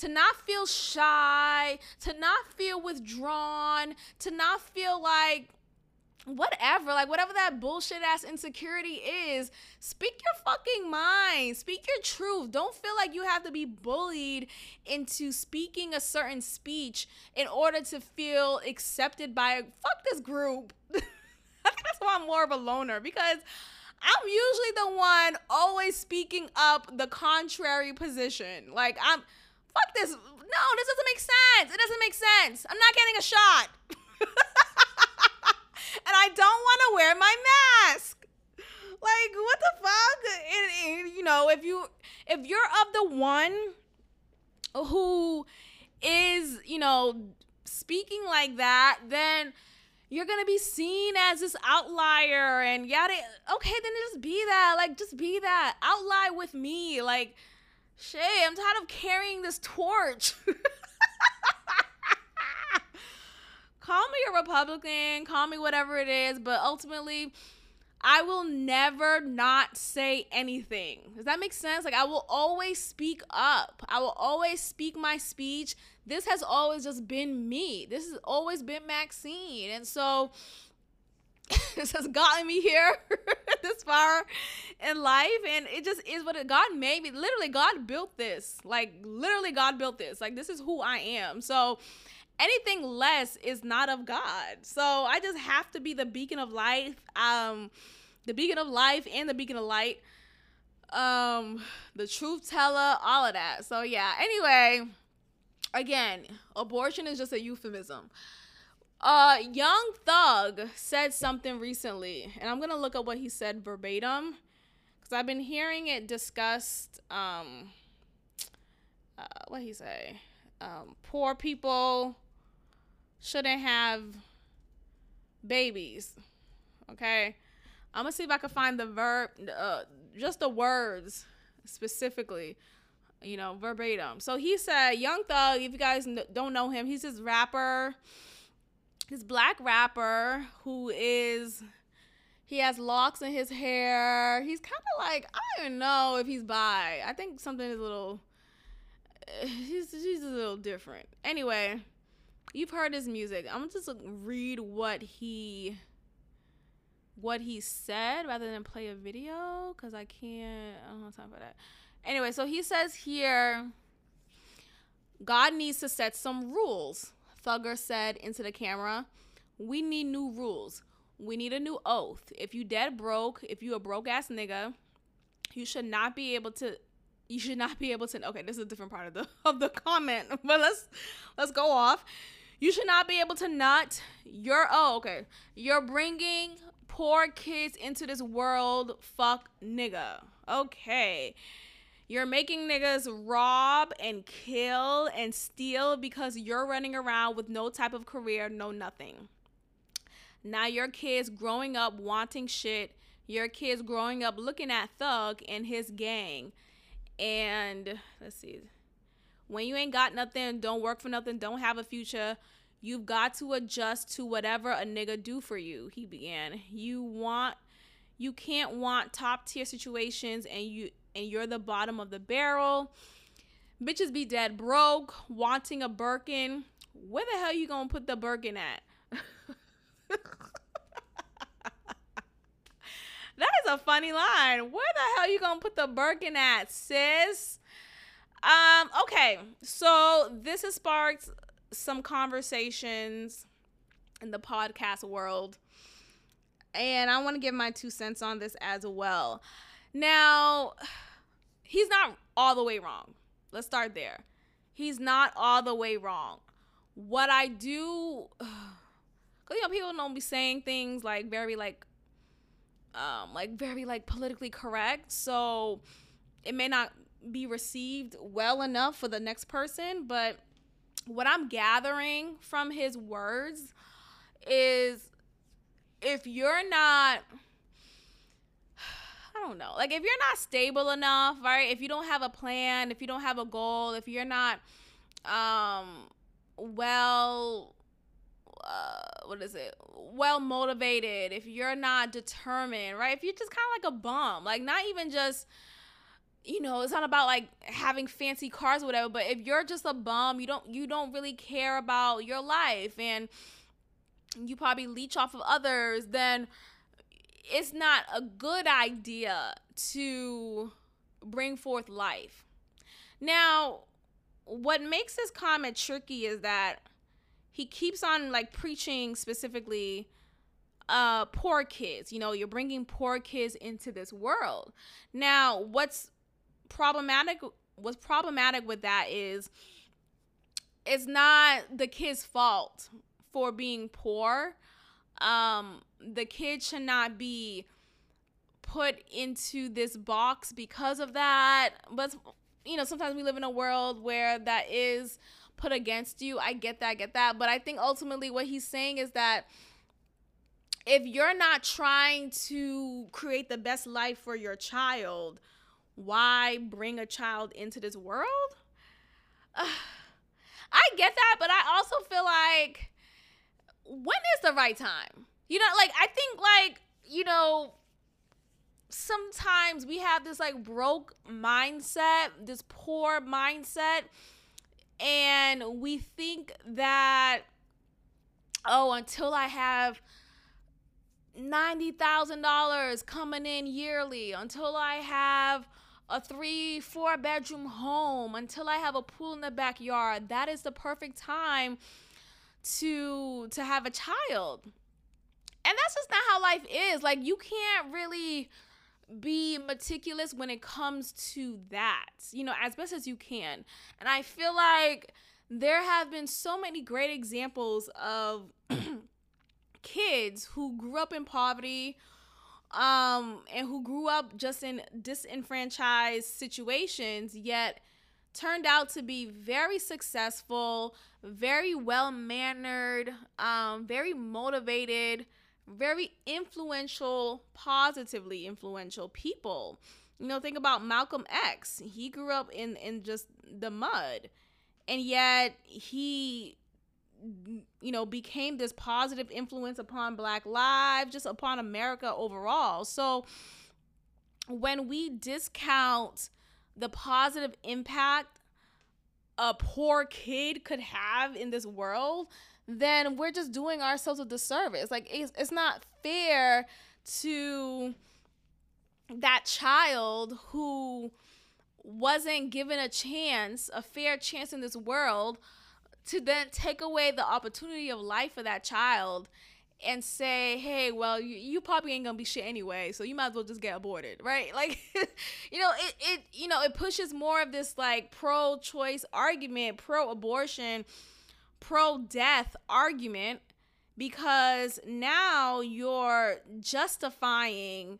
to not feel shy, to not feel withdrawn, to not feel like whatever, like whatever that bullshit ass insecurity is, speak your fucking mind, speak your truth. Don't feel like you have to be bullied into speaking a certain speech in order to feel accepted by fuck this group. That's why I'm more of a loner because I'm usually the one always speaking up the contrary position. Like I'm fuck this. No, this doesn't make sense. It doesn't make sense. I'm not getting a shot. and I don't want to wear my mask. Like, what the fuck? And, you know, if you if you're of the one who is, you know, speaking like that, then you're gonna be seen as this outlier and yada. Okay, then just be that. Like, just be that. Outlie with me. Like, Shay, I'm tired of carrying this torch. call me a Republican, call me whatever it is, but ultimately, I will never not say anything. Does that make sense? Like, I will always speak up. I will always speak my speech. This has always just been me. This has always been Maxine. And so, this has gotten me here this far in life and it just is what it god made me literally god built this like literally god built this like this is who i am so anything less is not of god so i just have to be the beacon of life um the beacon of life and the beacon of light um, the truth teller, all of that. So yeah. Anyway, again, abortion is just a euphemism. Uh, Young Thug said something recently, and I'm gonna look up what he said verbatim, because I've been hearing it discussed. Um, uh, what he say? Um, poor people shouldn't have babies. Okay, I'm gonna see if I can find the verb, uh, just the words specifically you know, verbatim. So he said, Young Thug, if you guys don't know him, he's this rapper this black rapper who is he has locks in his hair. He's kind of like I don't even know if he's bi. I think something is a little he's he's a little different. Anyway, you've heard his music. I'm gonna just read what he what he said rather than play a video because I can't. I don't have time for that. Anyway, so he says here, God needs to set some rules Thugger said into the camera, We need new rules. We need a new oath. If you dead broke, if you a broke ass nigga, you should not be able to you should not be able to okay this is a different part of the of the comment but let's let's go off you should not be able to nut you're oh okay you're bringing poor kids into this world fuck nigga okay you're making niggas rob and kill and steal because you're running around with no type of career, no nothing. Now your kids growing up wanting shit, your kids growing up looking at Thug and his gang. And let's see. When you ain't got nothing, don't work for nothing, don't have a future, you've got to adjust to whatever a nigga do for you. He began. You want you can't want top tier situations and you and you're the bottom of the barrel. Bitches be dead broke, wanting a Birkin. Where the hell you gonna put the Birkin at? that is a funny line. Where the hell you gonna put the Birkin at, sis? Um, okay, so this has sparked some conversations in the podcast world. And I want to give my two cents on this as well. Now, he's not all the way wrong. Let's start there. He's not all the way wrong. What I do, cause you know people don't be saying things like very like, um, like very like politically correct. So it may not be received well enough for the next person. But what I'm gathering from his words is, if you're not I don't know. Like if you're not stable enough, right? If you don't have a plan, if you don't have a goal, if you're not um well uh, what is it? Well motivated, if you're not determined, right? If you're just kind of like a bum, like not even just you know, it's not about like having fancy cars or whatever, but if you're just a bum, you don't you don't really care about your life and you probably leech off of others, then it's not a good idea to bring forth life. Now, what makes this comment tricky is that he keeps on like preaching specifically uh poor kids. You know, you're bringing poor kids into this world. Now, what's problematic what's problematic with that is it's not the kid's fault for being poor um, the kid should not be put into this box because of that. But you know, sometimes we live in a world where that is put against you. I get that, I get that. But I think ultimately what he's saying is that if you're not trying to create the best life for your child, why bring a child into this world? Uh, I get that, but I also feel like when is the right time? You know, like I think like, you know, sometimes we have this like broke mindset, this poor mindset, and we think that oh, until I have $90,000 coming in yearly, until I have a three, four bedroom home, until I have a pool in the backyard, that is the perfect time to to have a child. And that's just not how life is. Like you can't really be meticulous when it comes to that, you know, as best as you can. And I feel like there have been so many great examples of kids who grew up in poverty um and who grew up just in disenfranchised situations yet turned out to be very successful, very well mannered, um, very motivated, very influential, positively influential people. You know, think about Malcolm X. He grew up in in just the mud, and yet he you know became this positive influence upon black lives just upon america overall so when we discount the positive impact a poor kid could have in this world, then we're just doing ourselves a disservice. Like it's, it's not fair to that child who wasn't given a chance, a fair chance in this world to then take away the opportunity of life for that child and say, hey, well, you, you, probably ain't gonna be shit anyway, so you might as well just get aborted, right? Like, you know, it, it you know it pushes more of this like pro-choice argument, pro-abortion, pro-death argument because now you're justifying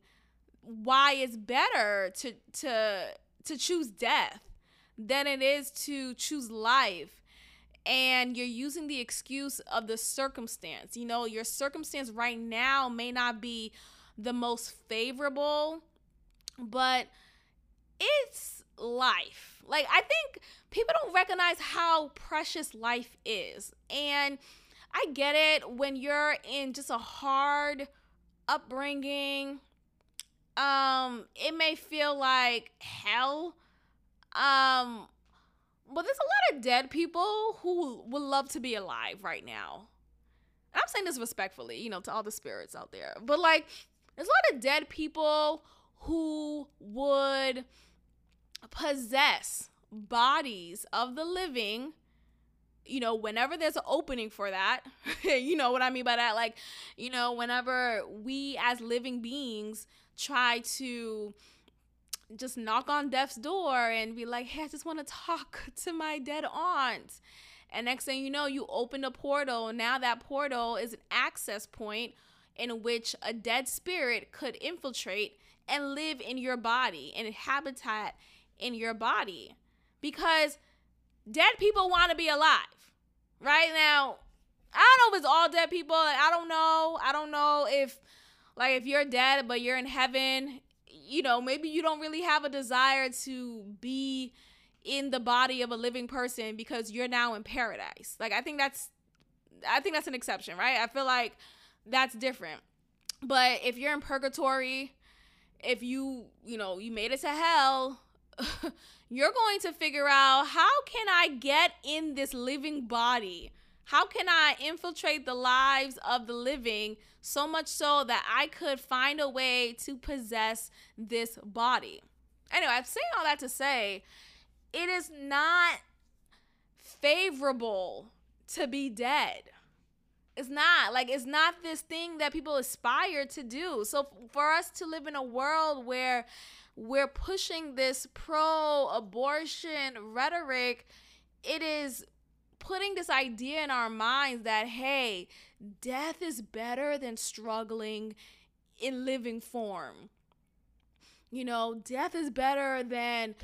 why it's better to to to choose death than it is to choose life and you're using the excuse of the circumstance. You know, your circumstance right now may not be the most favorable, but it's life. Like, I think people don't recognize how precious life is. And I get it when you're in just a hard upbringing. Um, it may feel like hell. Um, but there's a lot of dead people who would love to be alive right now. And I'm saying this respectfully, you know, to all the spirits out there. But like, there's a lot of dead people who would possess bodies of the living you know, whenever there's an opening for that, you know what I mean by that? Like, you know, whenever we as living beings try to just knock on death's door and be like, hey, I just want to talk to my dead aunt. And next thing you know, you open a portal. Now that portal is an access point in which a dead spirit could infiltrate and live in your body and habitat in your body. Because dead people want to be alive. Right now, I don't know if it's all dead people. Like, I don't know. I don't know if like if you're dead but you're in heaven you know, maybe you don't really have a desire to be in the body of a living person because you're now in paradise. Like I think that's I think that's an exception, right? I feel like that's different. But if you're in purgatory, if you, you know, you made it to hell, you're going to figure out how can I get in this living body? How can I infiltrate the lives of the living so much so that I could find a way to possess this body? Anyway, I'm saying all that to say it is not favorable to be dead. It's not like it's not this thing that people aspire to do. So for us to live in a world where we're pushing this pro abortion rhetoric, it is putting this idea in our minds that, hey, death is better than struggling in living form. You know, death is better than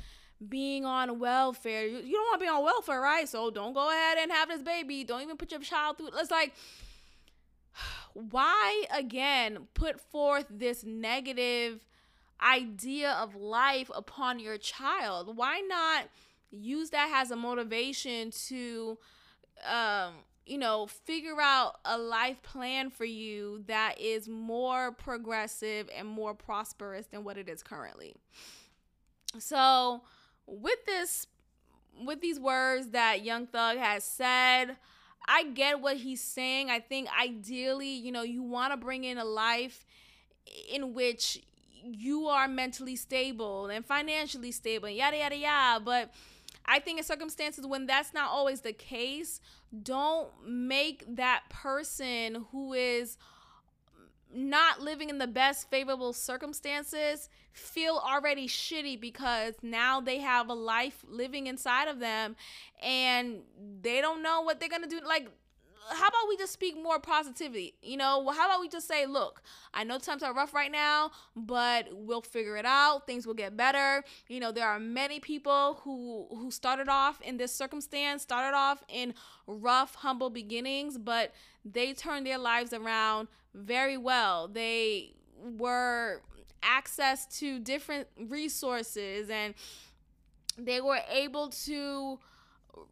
being on welfare. You, you don't want to be on welfare, right? So don't go ahead and have this baby. Don't even put your child through. It. It's like, why again put forth this negative idea of life upon your child? Why not? Use that as a motivation to um you know figure out a life plan for you that is more progressive and more prosperous than what it is currently. So with this with these words that young thug has said i get what he's saying. I think ideally you know you want to bring in a life in which you are mentally stable and financially stable yada yada yada but I think in circumstances when that's not always the case, don't make that person who is not living in the best favorable circumstances feel already shitty because now they have a life living inside of them and they don't know what they're going to do like how about we just speak more positivity? You know, well, how about we just say, look, I know times are rough right now, but we'll figure it out. Things will get better. You know, there are many people who who started off in this circumstance, started off in rough, humble beginnings, but they turned their lives around very well. They were access to different resources and they were able to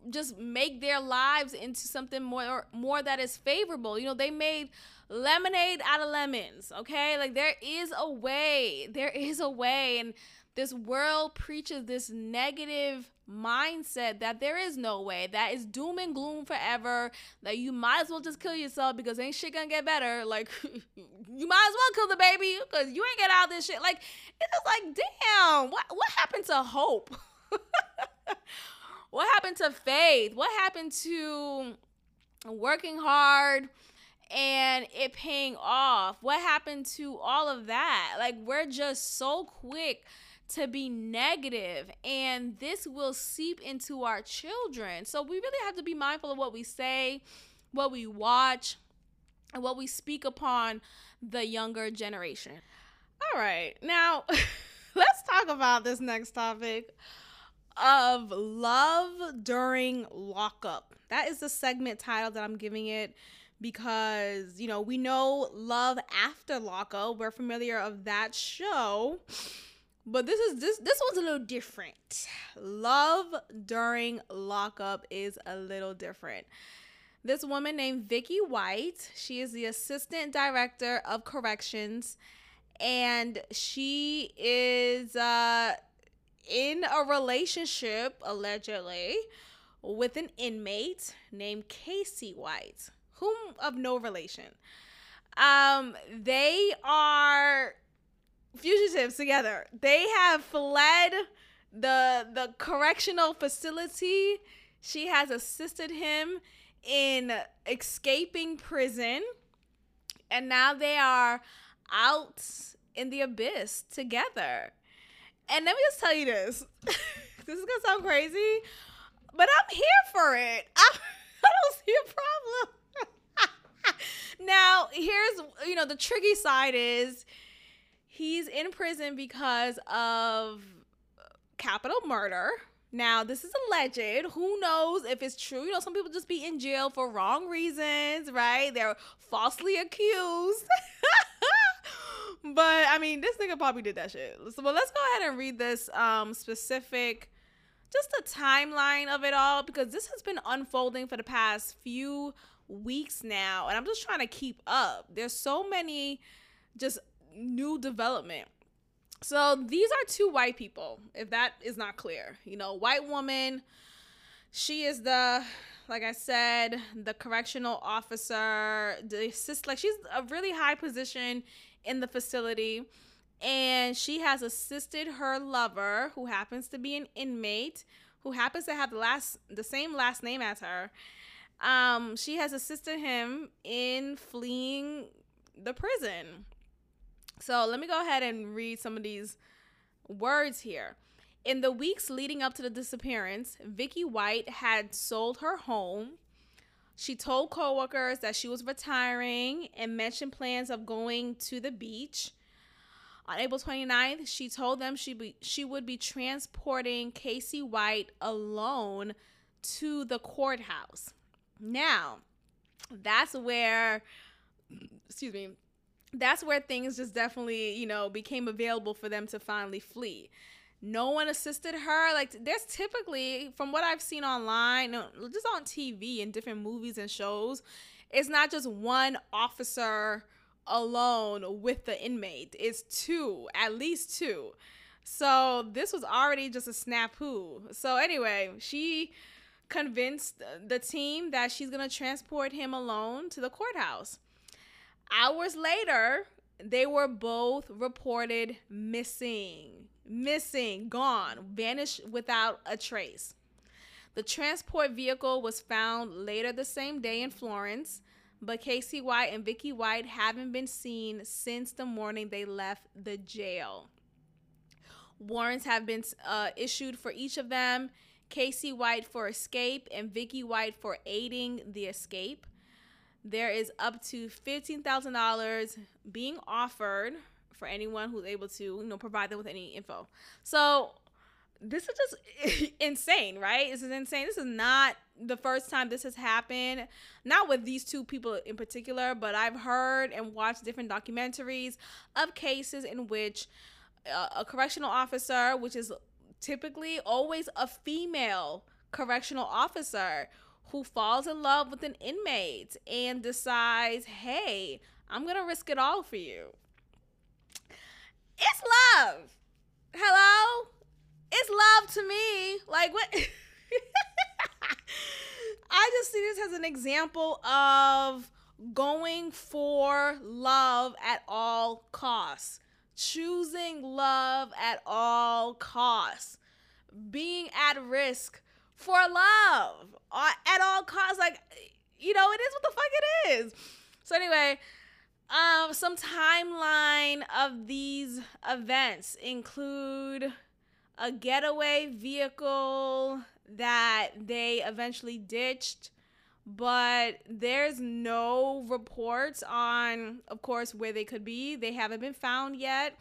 just make their lives into something more more that is favorable. You know, they made lemonade out of lemons, okay? Like there is a way. There is a way and this world preaches this negative mindset that there is no way, that is doom and gloom forever, that you might as well just kill yourself because ain't shit gonna get better. Like, you might as well kill the baby because you ain't get out of this shit. Like, it's just like, damn, what, what happened to hope? what happened to faith? What happened to working hard? and it paying off. What happened to all of that? Like, we're just so quick to be negative and this will seep into our children. So we really have to be mindful of what we say, what we watch, and what we speak upon the younger generation. All right. Now, let's talk about this next topic of love during lockup. That is the segment title that I'm giving it because, you know, we know love after lockup. We're familiar of that show. But this is this this one's a little different. Love during lockup is a little different. This woman named Vicky White, she is the assistant director of corrections and she is uh in a relationship allegedly with an inmate named Casey White, whom of no relation. Um they are fugitives together. They have fled the the correctional facility. She has assisted him in escaping prison. And now they are out in the abyss together. And let me just tell you this. this is to sound crazy, but I'm here for it. I, I don't see a problem. now, here's, you know, the tricky side is He's in prison because of capital murder. Now, this is alleged. Who knows if it's true? You know, some people just be in jail for wrong reasons, right? They're falsely accused. But I mean, this nigga probably did that shit. So, let's go ahead and read this um specific just a timeline of it all because this has been unfolding for the past few weeks now and I'm just trying to keep up. There's so many just new development. So these are two white people, if that is not clear. You know, white woman, she is the like I said, the correctional officer, the assist like she's a really high position in the facility and she has assisted her lover who happens to be an inmate who happens to have the last the same last name as her. Um, she has assisted him in fleeing the prison. So let me go ahead and read some of these words here. In the weeks leading up to the disappearance, Vicky White had sold her home. She told coworkers that she was retiring and mentioned plans of going to the beach. On April 29th, she told them she be, she would be transporting Casey White alone to the courthouse. Now, that's where excuse me, that's where things just definitely, you know, became available for them to finally flee. No one assisted her. Like, there's typically, from what I've seen online, just on TV and different movies and shows, it's not just one officer alone with the inmate, it's two, at least two. So, this was already just a snafu. So, anyway, she convinced the team that she's to transport him alone to the courthouse. Hours later, they were both reported missing. Missing, gone, vanished without a trace. The transport vehicle was found later the same day in Florence, but Casey White and Vicky White haven't been seen since the morning they left the jail. Warrants have been uh, issued for each of them. Casey White for escape and Vicky White for aiding the escape. There is up to $15,000 being offered for anyone who's able to, you know, provide them with any info. So this is just insane, right? This is insane. This is not the first time this has happened. Not with these two people in particular, but I've heard and watched different documentaries of cases in which a correctional officer, which is typically always a female correctional officer who falls in love with an inmate and decides, hey, I'm going to risk it all for you. It's love. Hello? It's love to me. Like, what? I just see this as an example of going for love at all costs, choosing love at all costs, being at risk for love uh, at all costs. Like, you know, it is what the fuck it is. So, anyway, um, some timeline of these events include a getaway vehicle that they eventually ditched but there's no reports on of course where they could be. They haven't been found yet.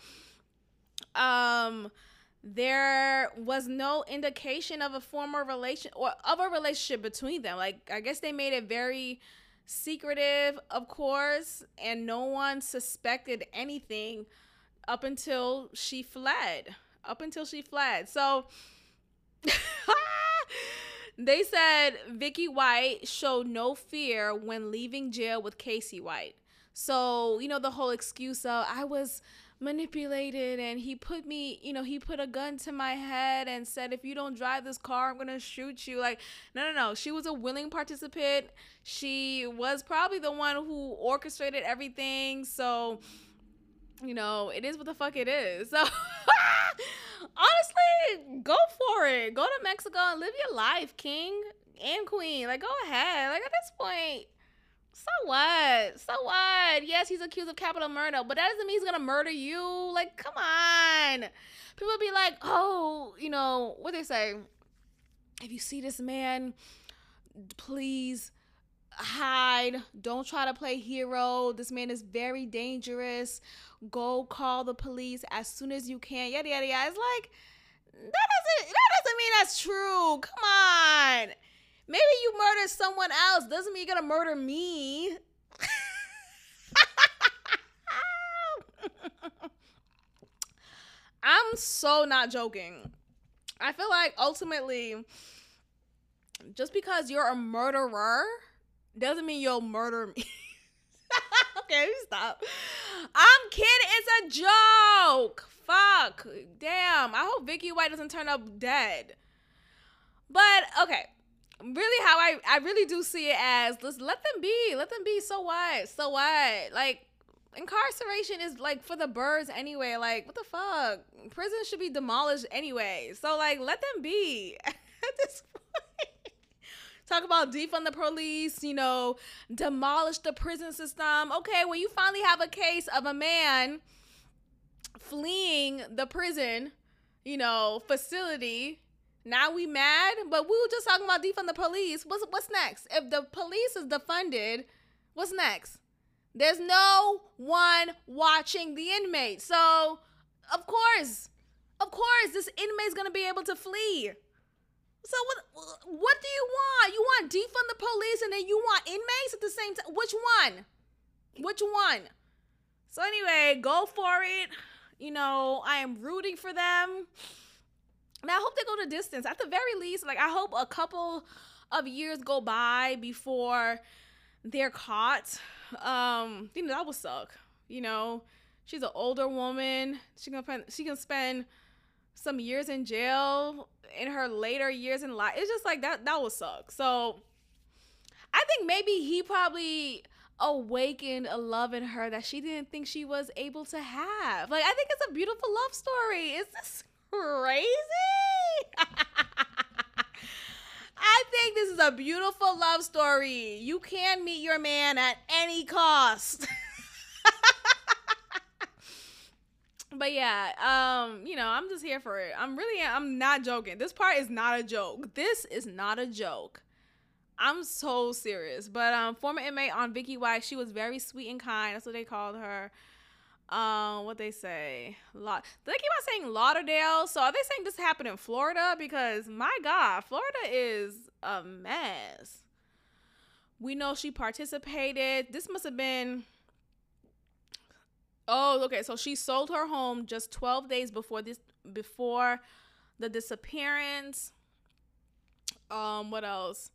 Um there was no indication of a former relation or of a relationship between them. Like i guess they made it very secretive of course and no one suspected anything up until she fled up until she fled so they said Vicky White showed no fear when leaving jail with Casey White. So, you know, the whole excuse of I was manipulated and he put me, you know, he put a gun to my head and said, if you don't drive this car, I'm to shoot you. Like, no, no, no. She was a willing participant. She was probably the one who orchestrated everything. So, you know, it is what the fuck it is. So, honestly, go for it. Go to Mexico and live your life, king and queen. Like, go ahead. Like, at this point, so what? So what? Yes, he's accused of capital murder, but that doesn't mean he's gonna murder you. Like, come on. People be like, oh, you know, what they say? If you see this man, please hide. Don't try to play hero. This man is very dangerous. Go call the police as soon as you can. Yada yada yada. It's like that doesn't that doesn't mean that's true. Come on. Maybe you murdered someone else. Doesn't mean you're gonna murder me. I'm so not joking. I feel like ultimately, just because you're a murderer doesn't mean you'll murder me. okay, stop. I'm kidding. It's a joke. Fuck. Damn. I hope Vicky White doesn't turn up dead. But okay. Really how I I really do see it as let's let them be. Let them be. So what? So what? Like incarceration is like for the birds anyway. Like what the fuck? Prison should be demolished anyway. So like let them be. At this point. talk about defund the police, you know, demolish the prison system. Okay, when you finally have a case of a man fleeing the prison, you know, facility, now we mad, but we were just talking about defund the police. What's what's next? If the police is defunded, what's next? There's no one watching the inmate. So, of course, of course, this inmate's gonna be able to flee. So what what do you want? You want defund the police and then you want inmates at the same time? Which one? Which one? So anyway, go for it. You know, I am rooting for them. And I hope they go the distance. At the very least, like I hope a couple of years go by before they're caught. Um, you know, that would suck. You know, she's an older woman. She can she can spend some years in jail in her later years in life. It's just like that that would suck. So I think maybe he probably awakened a love in her that she didn't think she was able to have. Like I think it's a beautiful love story. Is this crazy? I think this is a beautiful love story. You can meet your man at any cost. but yeah, um, you know, I'm just here for it. I'm really I'm not joking. This part is not a joke. This is not a joke. I'm so serious. But um former inmate on Vicky White, she was very sweet and kind. That's what they called her. Um, what they say? La- they keep on saying Lauderdale. So are they saying this happened in Florida? Because my God, Florida is a mess. We know she participated. This must have been Oh, okay. So she sold her home just 12 days before this before the disappearance. Um, what else?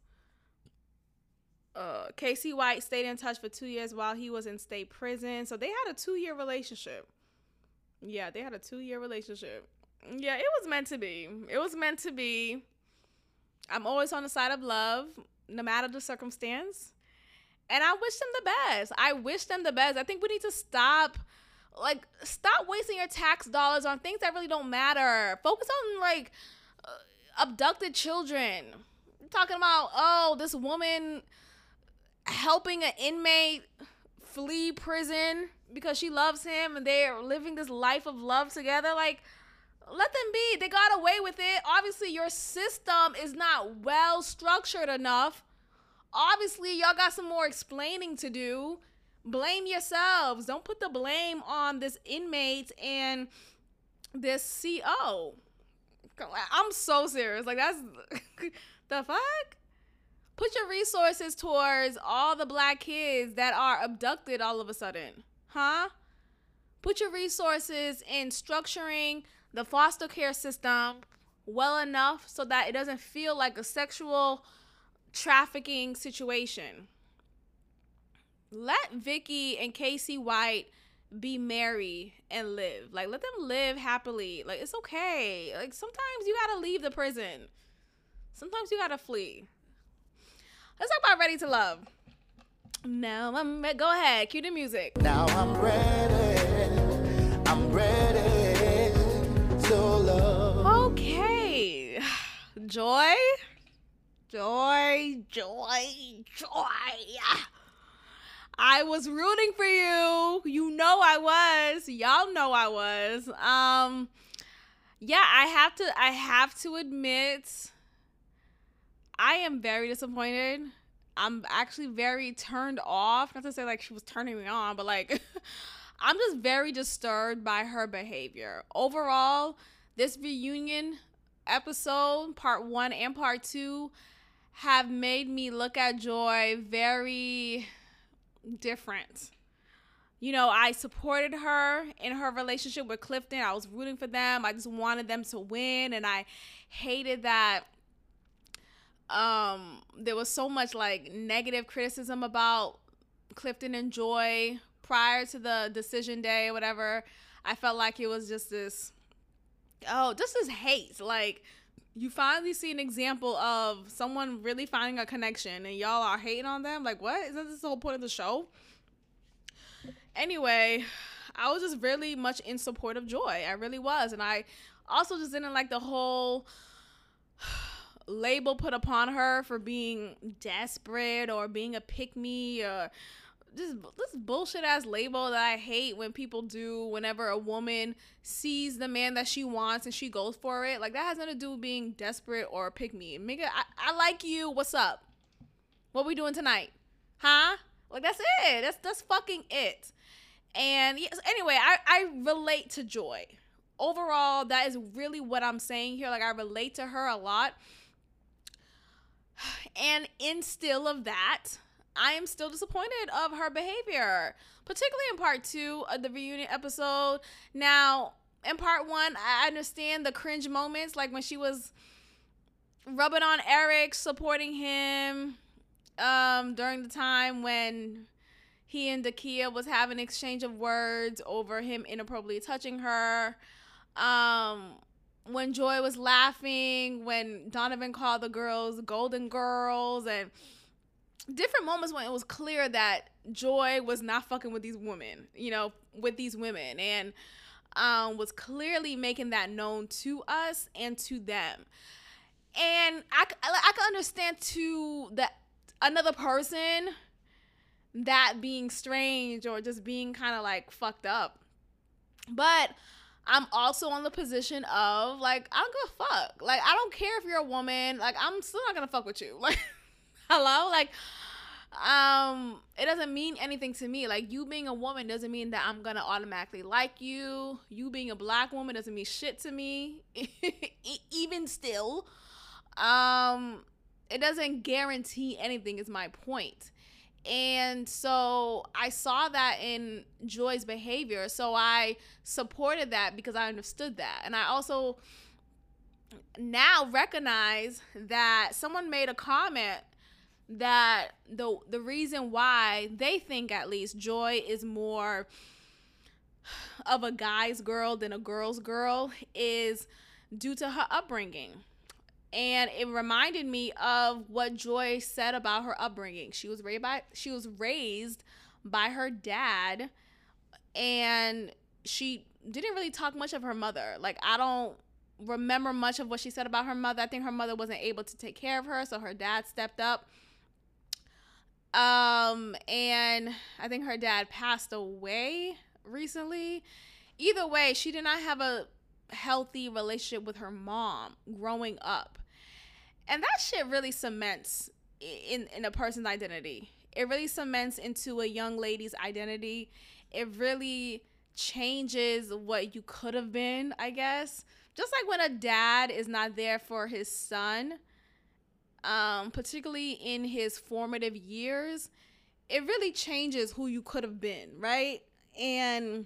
Uh, Casey White stayed in touch for two years while he was in state prison. So they had a two year relationship. Yeah, they had a two year relationship. Yeah, it was meant to be. It was meant to be. I'm always on the side of love, no matter the circumstance. And I wish them the best. I wish them the best. I think we need to stop like stop wasting your tax dollars on things that really don't matter. Focus on like uh, abducted children. I'm talking about oh, this woman helping an inmate flee prison because she loves him and they're living this life of love together like let them be. They got away with it. Obviously, your system is not well structured enough. Obviously, y'all got some more explaining to do. Blame yourselves. Don't put the blame on this inmate and this CO. I'm so serious. Like that's the fuck? Put your resources towards all the black kids that are abducted all of a sudden. Huh? Put your resources in structuring the foster care system well enough so that it doesn't feel like a sexual trafficking situation let Vicky and Casey White be merry and live. Like let them live happily. Like it's okay. Like sometimes you gotta leave the prison. Sometimes you gotta flee. Let's talk about Ready to Love. Now I'm re- go ahead, cue the music. Now I'm ready. I'm ready to love. Okay. Joy. Joy, joy, joy. I was rooting for you. You know I was. Y'all know I was. Um yeah, I have to I have to admit I am very disappointed. I'm actually very turned off. Not to say like she was turning me on, but like I'm just very disturbed by her behavior. Overall, this reunion episode, part 1 and part 2 have made me look at Joy very different. You know, I supported her in her relationship with Clifton. I was rooting for them. I just wanted them to win and I hated that um there was so much like negative criticism about Clifton and Joy prior to the decision day or whatever. I felt like it was just this oh, just this hate. Like you finally see an example of someone really finding a connection and y'all are hating on them. Like, what? Isn't this the whole point of the show? Anyway, I was just really much in support of Joy. I really was. And I also just didn't like the whole label put upon her for being desperate or being a pick me or this this bullshit ass label that I hate when people do whenever a woman sees the man that she wants and she goes for it. Like that has nothing to do with being desperate or pick me. Nigga, I, I like you. What's up? What we doing tonight? Huh? Like that's it. That's that's fucking it. And yes, anyway, I, I relate to Joy. Overall, that is really what I'm saying here. Like I relate to her a lot. And in still of that, I am still disappointed of her behavior, particularly in part two of the reunion episode. Now, in part one, I understand the cringe moments, like when she was rubbing on Eric, supporting him um, during the time when he and Dakia was having an exchange of words over him inappropriately touching her. Um, when Joy was laughing, when Donovan called the girls Golden Girls, and different moments when it was clear that Joy was not fucking with these women, you know, with these women, and um, was clearly making that known to us and to them. and I, I can understand to that another person that being strange or just being kind of like fucked up. But I'm also on the position of like I don't give a fuck. Like I don't care if you're a woman. Like I'm still not gonna fuck with you. Like hello, like um it doesn't mean anything to me like you being a woman doesn't mean that i'm gonna automatically like you you being a black woman doesn't mean shit to me even still um it doesn't guarantee anything is my point and so I saw that in Joy's behavior. So I supported that because I understood that. And I also now recognize that someone made a comment that the the reason why they think at least Joy is more of a guy's girl than a girl's girl is due to her upbringing and it reminded me of what Joy said about her upbringing. She was raised by she was raised by her dad and she didn't really talk much of her mother. Like I don't remember much of what she said about her mother. I think her mother wasn't able to take care of her, so her dad stepped up. Um and I think her dad passed away recently. Either way, she did not have a healthy relationship with her mom growing up. And that shit really cements in in a person's identity. It really cements into a young lady's identity. It really changes what you could have been i guess. Just like when a dad is not there for his son um particularly in his formative years it really changes who you could have been right? And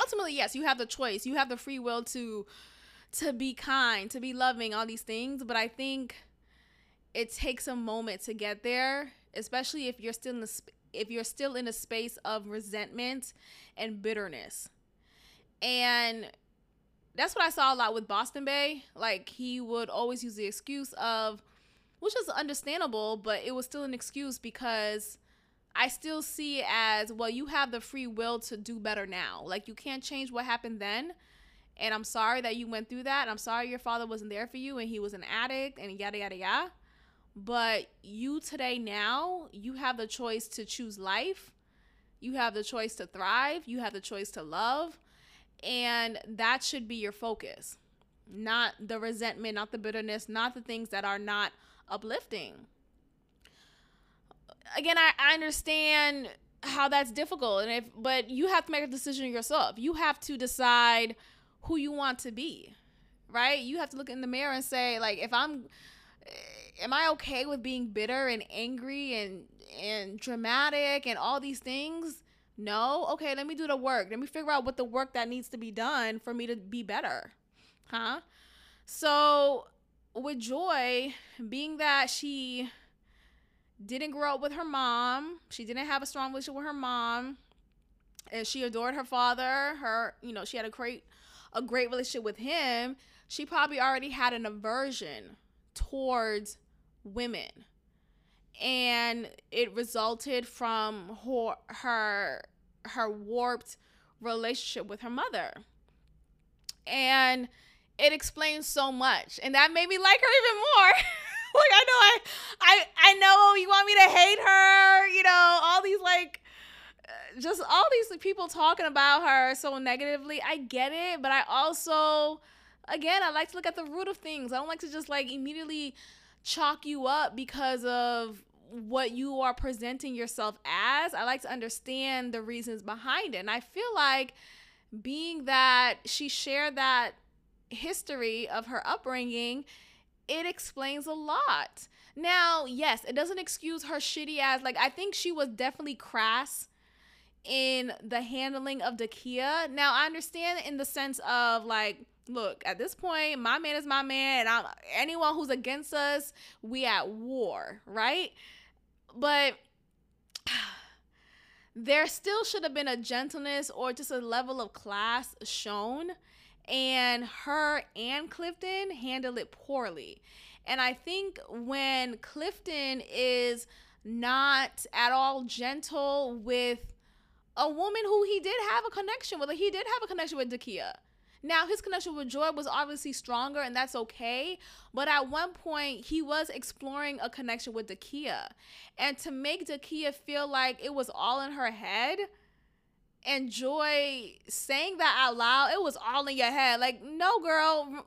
ultimately yes you have the choice you have the free will to to be kind, to be loving, all these things. But I think it takes a moment to get there, especially if you're still in the if you're still in a space of resentment and bitterness. And that's what I saw a lot with Boston Bay. Like he would always use the excuse of which is understandable, but it was still an excuse because I still see it as well, you have the free will to do better now. Like you can't change what happened then, and I'm sorry that you went through that. I'm sorry your father wasn't there for you and he was an addict and yada, yada, yada. But you today, now, you have the choice to choose life. You have the choice to thrive. You have the choice to love. And that should be your focus, not the resentment, not the bitterness, not the things that are not uplifting. Again, I, I understand how that's difficult and if but you have to make a decision yourself. You have to decide who you want to be, right? You have to look in the mirror and say, like, if I'm, eh, am I okay with being bitter and angry and and dramatic and all these things? No. Okay, let me do the work. Let me figure out what the work that needs to be done for me to be better, huh? So with Joy, being that she didn't grow up with her mom, she didn't have a strong relationship with her mom, and she adored her father. Her, you know, she had a great a great relationship with him, she probably already had an aversion towards women. And it resulted from her her, her warped relationship with her mother. And it explains so much. And that made me like her even more. like I know I I I know you want me to hate her, you know, all these like uh, just all these people talking about her so negatively. I get it, but I also again, I like to look at the root of things. I don't like to just like immediately chalk you up because of what you are presenting yourself as. I like to understand the reasons behind it. And I feel like being that she shared that history of her upbringing, it explains a lot. Now, yes, it doesn't excuse her shitty ass. Like, I think she was definitely crass in the handling of Dakia. Now I understand in the sense of like, look, at this point, my man is my man, and I'm anyone who's against us, we at war, right? But there still should have been a gentleness or just a level of class shown. And her and Clifton handle it poorly. And I think when Clifton is not at all gentle with a woman who he did have a connection with. Like he did have a connection with Dakia. Now, his connection with Joy was obviously stronger, and that's okay. But at one point, he was exploring a connection with Dakia. And to make Dakia feel like it was all in her head, and Joy saying that out loud, it was all in your head. Like, no, girl,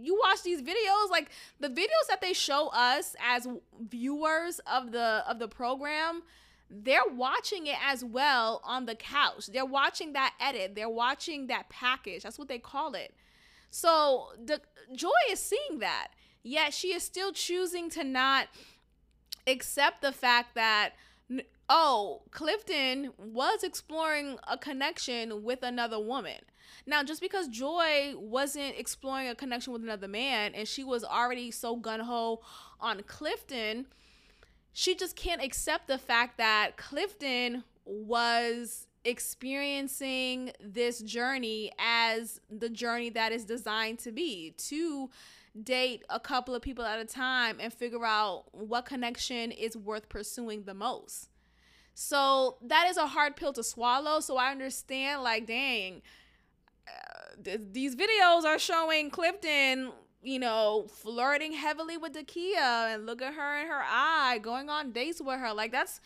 you watch these videos, like the videos that they show us as viewers of the of the program they're watching it as well on the couch. They're watching that edit. They're watching that package. That's what they call it. So the Joy is seeing that. Yet she is still choosing to not accept the fact that oh, Clifton was exploring a connection with another woman. Now, just because Joy wasn't exploring a connection with another man and she was already so gun ho on Clifton, she just can't accept the fact that Clifton was experiencing this journey as the journey that is designed to be to date a couple of people at a time and figure out what connection is worth pursuing the most. So that is a hard pill to swallow. So I understand, like, dang, uh, th- these videos are showing Clifton you know, flirting heavily with Dakia and look at her in her eye, going on dates with her. Like that's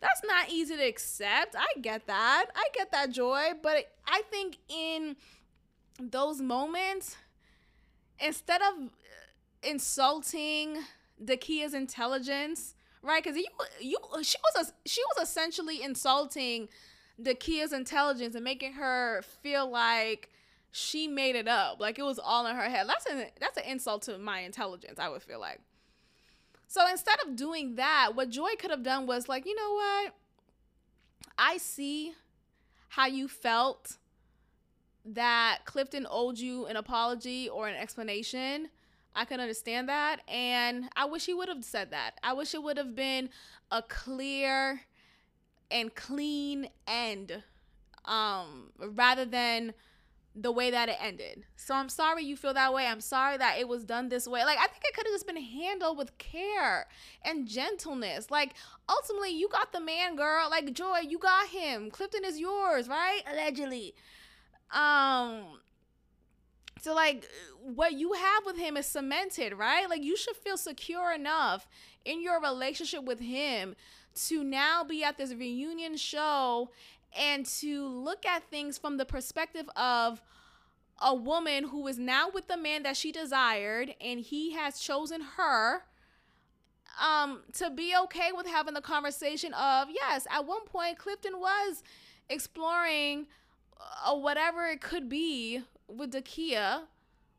that's not easy to accept. I get that. I get that joy, but I think in those moments instead of insulting Dakia's intelligence, right? Cuz you you she was she was essentially insulting Dakia's intelligence and making her feel like she made it up. Like it was all in her head. That's an that's an insult to my intelligence, I would feel like. So instead of doing that, what Joy could have done was like, you know what? I see how you felt that Clifton owed you an apology or an explanation. I can understand that. And I wish he would have said that. I wish it would have been a clear and clean end um, rather than the way that it ended. So I'm sorry you feel that way. I'm sorry that it was done this way. Like I think it could have just been handled with care and gentleness. Like ultimately you got the man, girl. Like Joy, you got him. Clifton is yours, right? Allegedly. Um so like what you have with him is cemented, right? Like you should feel secure enough in your relationship with him to now be at this reunion show and to look at things from the perspective of a woman who is now with the man that she desired and he has chosen her um to be okay with having the conversation of yes at one point clifton was exploring uh, whatever it could be with dakia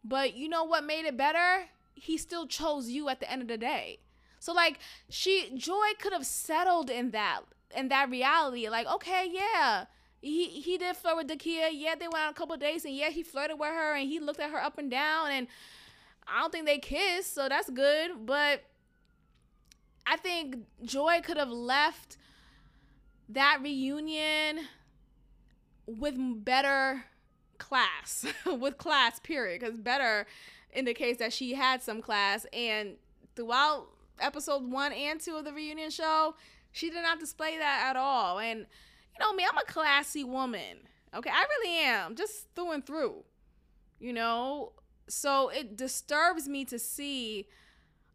but you know what made it better he still chose you at the end of the day so like she joy could have settled in that in that reality. Like, okay, yeah, he he did flirt with Dakia. Yeah, they went on a couple days, and yeah, he flirted with her, and he looked at her up and down, and I don't think they kissed, so that's good. But I think Joy could have left that reunion with better class, with class, period. Because better indicates that she had some class, and throughout episode one and two of the reunion show, she did not display that at all. And you know me, I'm a classy woman. Okay, I really am, just through and through. You know, so it disturbs me to see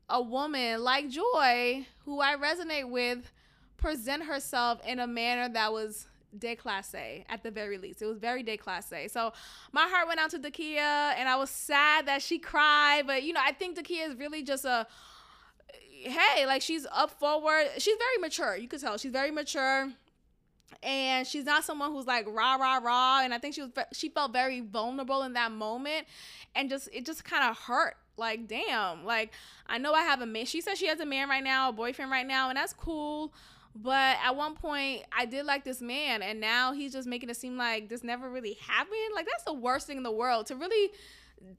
a woman like Joy, who I resonate with, present herself in a manner that was déclassé at the very least. It was very déclassé. So my heart went out to Dakia, and I was sad that she cried. But you know, I think Dakia is really just a hey, like she's up forward. She's very mature. You could tell she's very mature. And she's not someone who's like rah rah rah. And I think she was she felt very vulnerable in that moment, and just it just kind of hurt. Like damn, like I know I have a man. She says she has a man right now, a boyfriend right now, and that's cool. But at one point, I did like this man, and now he's just making it seem like this never really happened. Like that's the worst thing in the world to really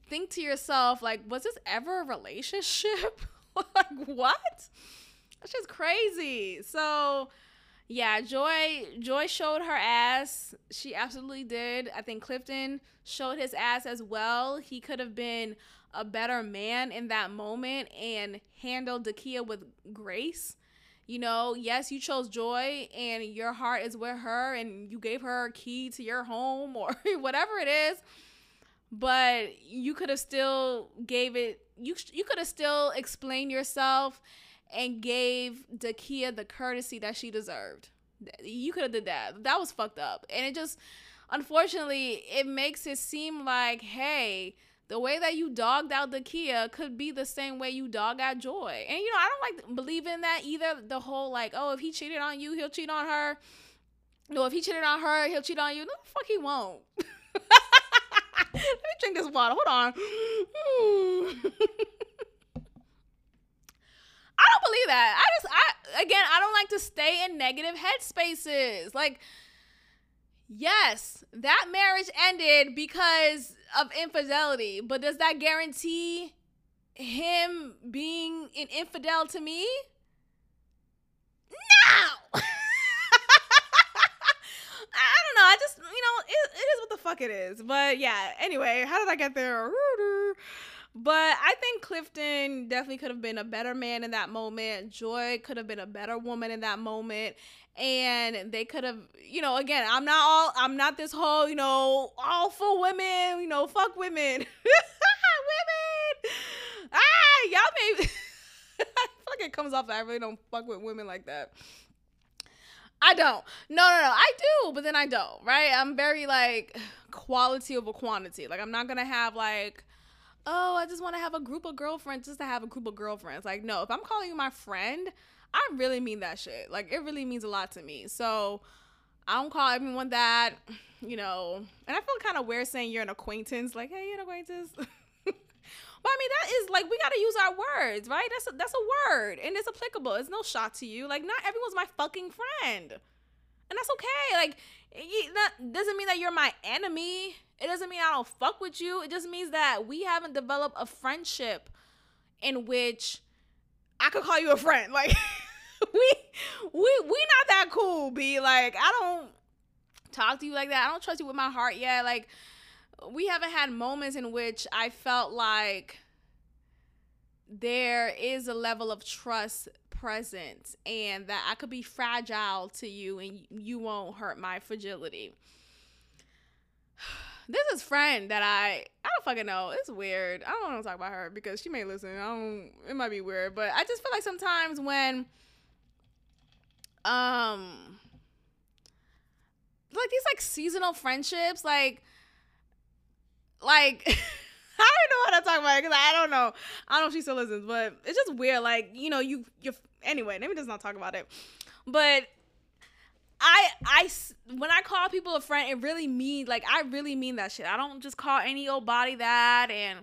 think to yourself, like, was this ever a relationship? like what? That's just crazy. So yeah, Joy Joy showed her ass. She absolutely did. I think Clifton showed his ass as well. He could have been a better man in that moment and handled Dakia with grace. You know, yes, you chose Joy and your heart is with her and you gave her a key to your home or whatever it is. but you could have still gave it you you could have still explained yourself and gave Dakia the courtesy that she deserved. You could have did that. That was fucked up. And it just unfortunately it makes it seem like, hey, the way that you dogged out Dakia could be the same way you dog out Joy. And you know, I don't like believe in that either. The whole like, oh, if he cheated on you, he'll cheat on her. No, if he cheated on her, he'll cheat on you. No, fuck, he won't. Let me drink this water. Hold on. I don't believe that. I just, I again, I don't like to stay in negative headspaces. Like, yes, that marriage ended because of infidelity, but does that guarantee him being an infidel to me? No. I don't know. I just, you know, it, it is what the fuck it is. But yeah, anyway, how did I get there? But I think Clifton definitely could have been a better man in that moment. Joy could have been a better woman in that moment. And they could have, you know, again, I'm not all, I'm not this whole, you know, all for women, you know, fuck women. women. Ah, y'all may, I feel like it comes off that I really don't fuck with women like that. I don't. No, no, no. I do, but then I don't, right? I'm very like quality over quantity. Like I'm not gonna have like, oh, I just want to have a group of girlfriends just to have a group of girlfriends. Like, no, if I'm calling you my friend, I really mean that shit. Like it really means a lot to me. So I don't call everyone that, you know. And I feel kind of weird saying you're an acquaintance. Like, hey, you're an acquaintance. But I mean, that is like we gotta use our words, right? That's a, that's a word, and it's applicable. It's no shot to you. Like, not everyone's my fucking friend, and that's okay. Like, that doesn't mean that you're my enemy. It doesn't mean I don't fuck with you. It just means that we haven't developed a friendship in which I could call you a friend. Like, we we we not that cool. Be like, I don't talk to you like that. I don't trust you with my heart yet. Like we haven't had moments in which I felt like there is a level of trust present and that I could be fragile to you and you won't hurt my fragility. This is friend that I I don't fucking know. It's weird. I don't want to talk about her because she may listen. I don't it might be weird, but I just feel like sometimes when um like these like seasonal friendships like like I don't know how to talk about it because I don't know. I don't know if she still listens, but it's just weird. Like you know, you you anyway. Let me just not talk about it. But I I when I call people a friend, it really means like I really mean that shit. I don't just call any old body that, and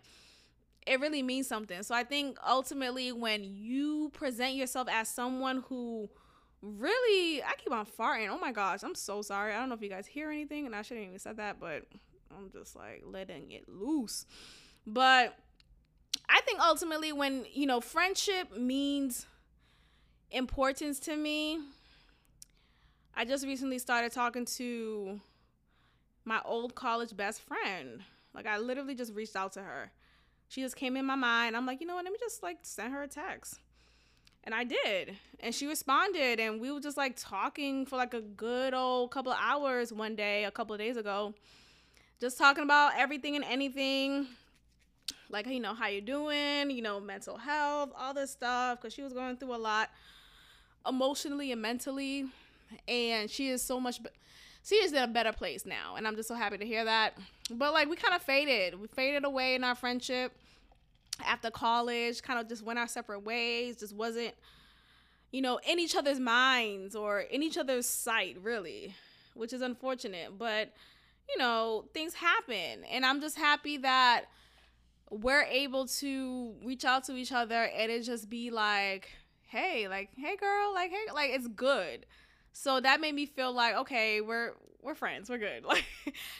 it really means something. So I think ultimately when you present yourself as someone who really I keep on farting. Oh my gosh, I'm so sorry. I don't know if you guys hear anything, and I shouldn't even said that, but I'm just like letting it loose. But I think ultimately when, you know, friendship means importance to me, I just recently started talking to my old college best friend. Like I literally just reached out to her. She just came in my mind. I'm like, you know what? Let me just like send her a text. And I did. And she responded and we were just like talking for like a good old couple of hours one day, a couple of days ago just talking about everything and anything like you know how you're doing you know mental health all this stuff because she was going through a lot emotionally and mentally. And she is so much she is in a better place now and i'm just so happy to hear that. But like we kind of faded. We faded away in our friendship after college kind of just went our separate ways just wasn't you know in each other's minds or in each other's sight really which is unfortunate but you know, things happen. And I'm just happy that we're able to reach out to each other and it just be like, hey, like, hey girl, like, hey, like it's good. So that made me feel like, okay, we're we're friends, we're good. Like,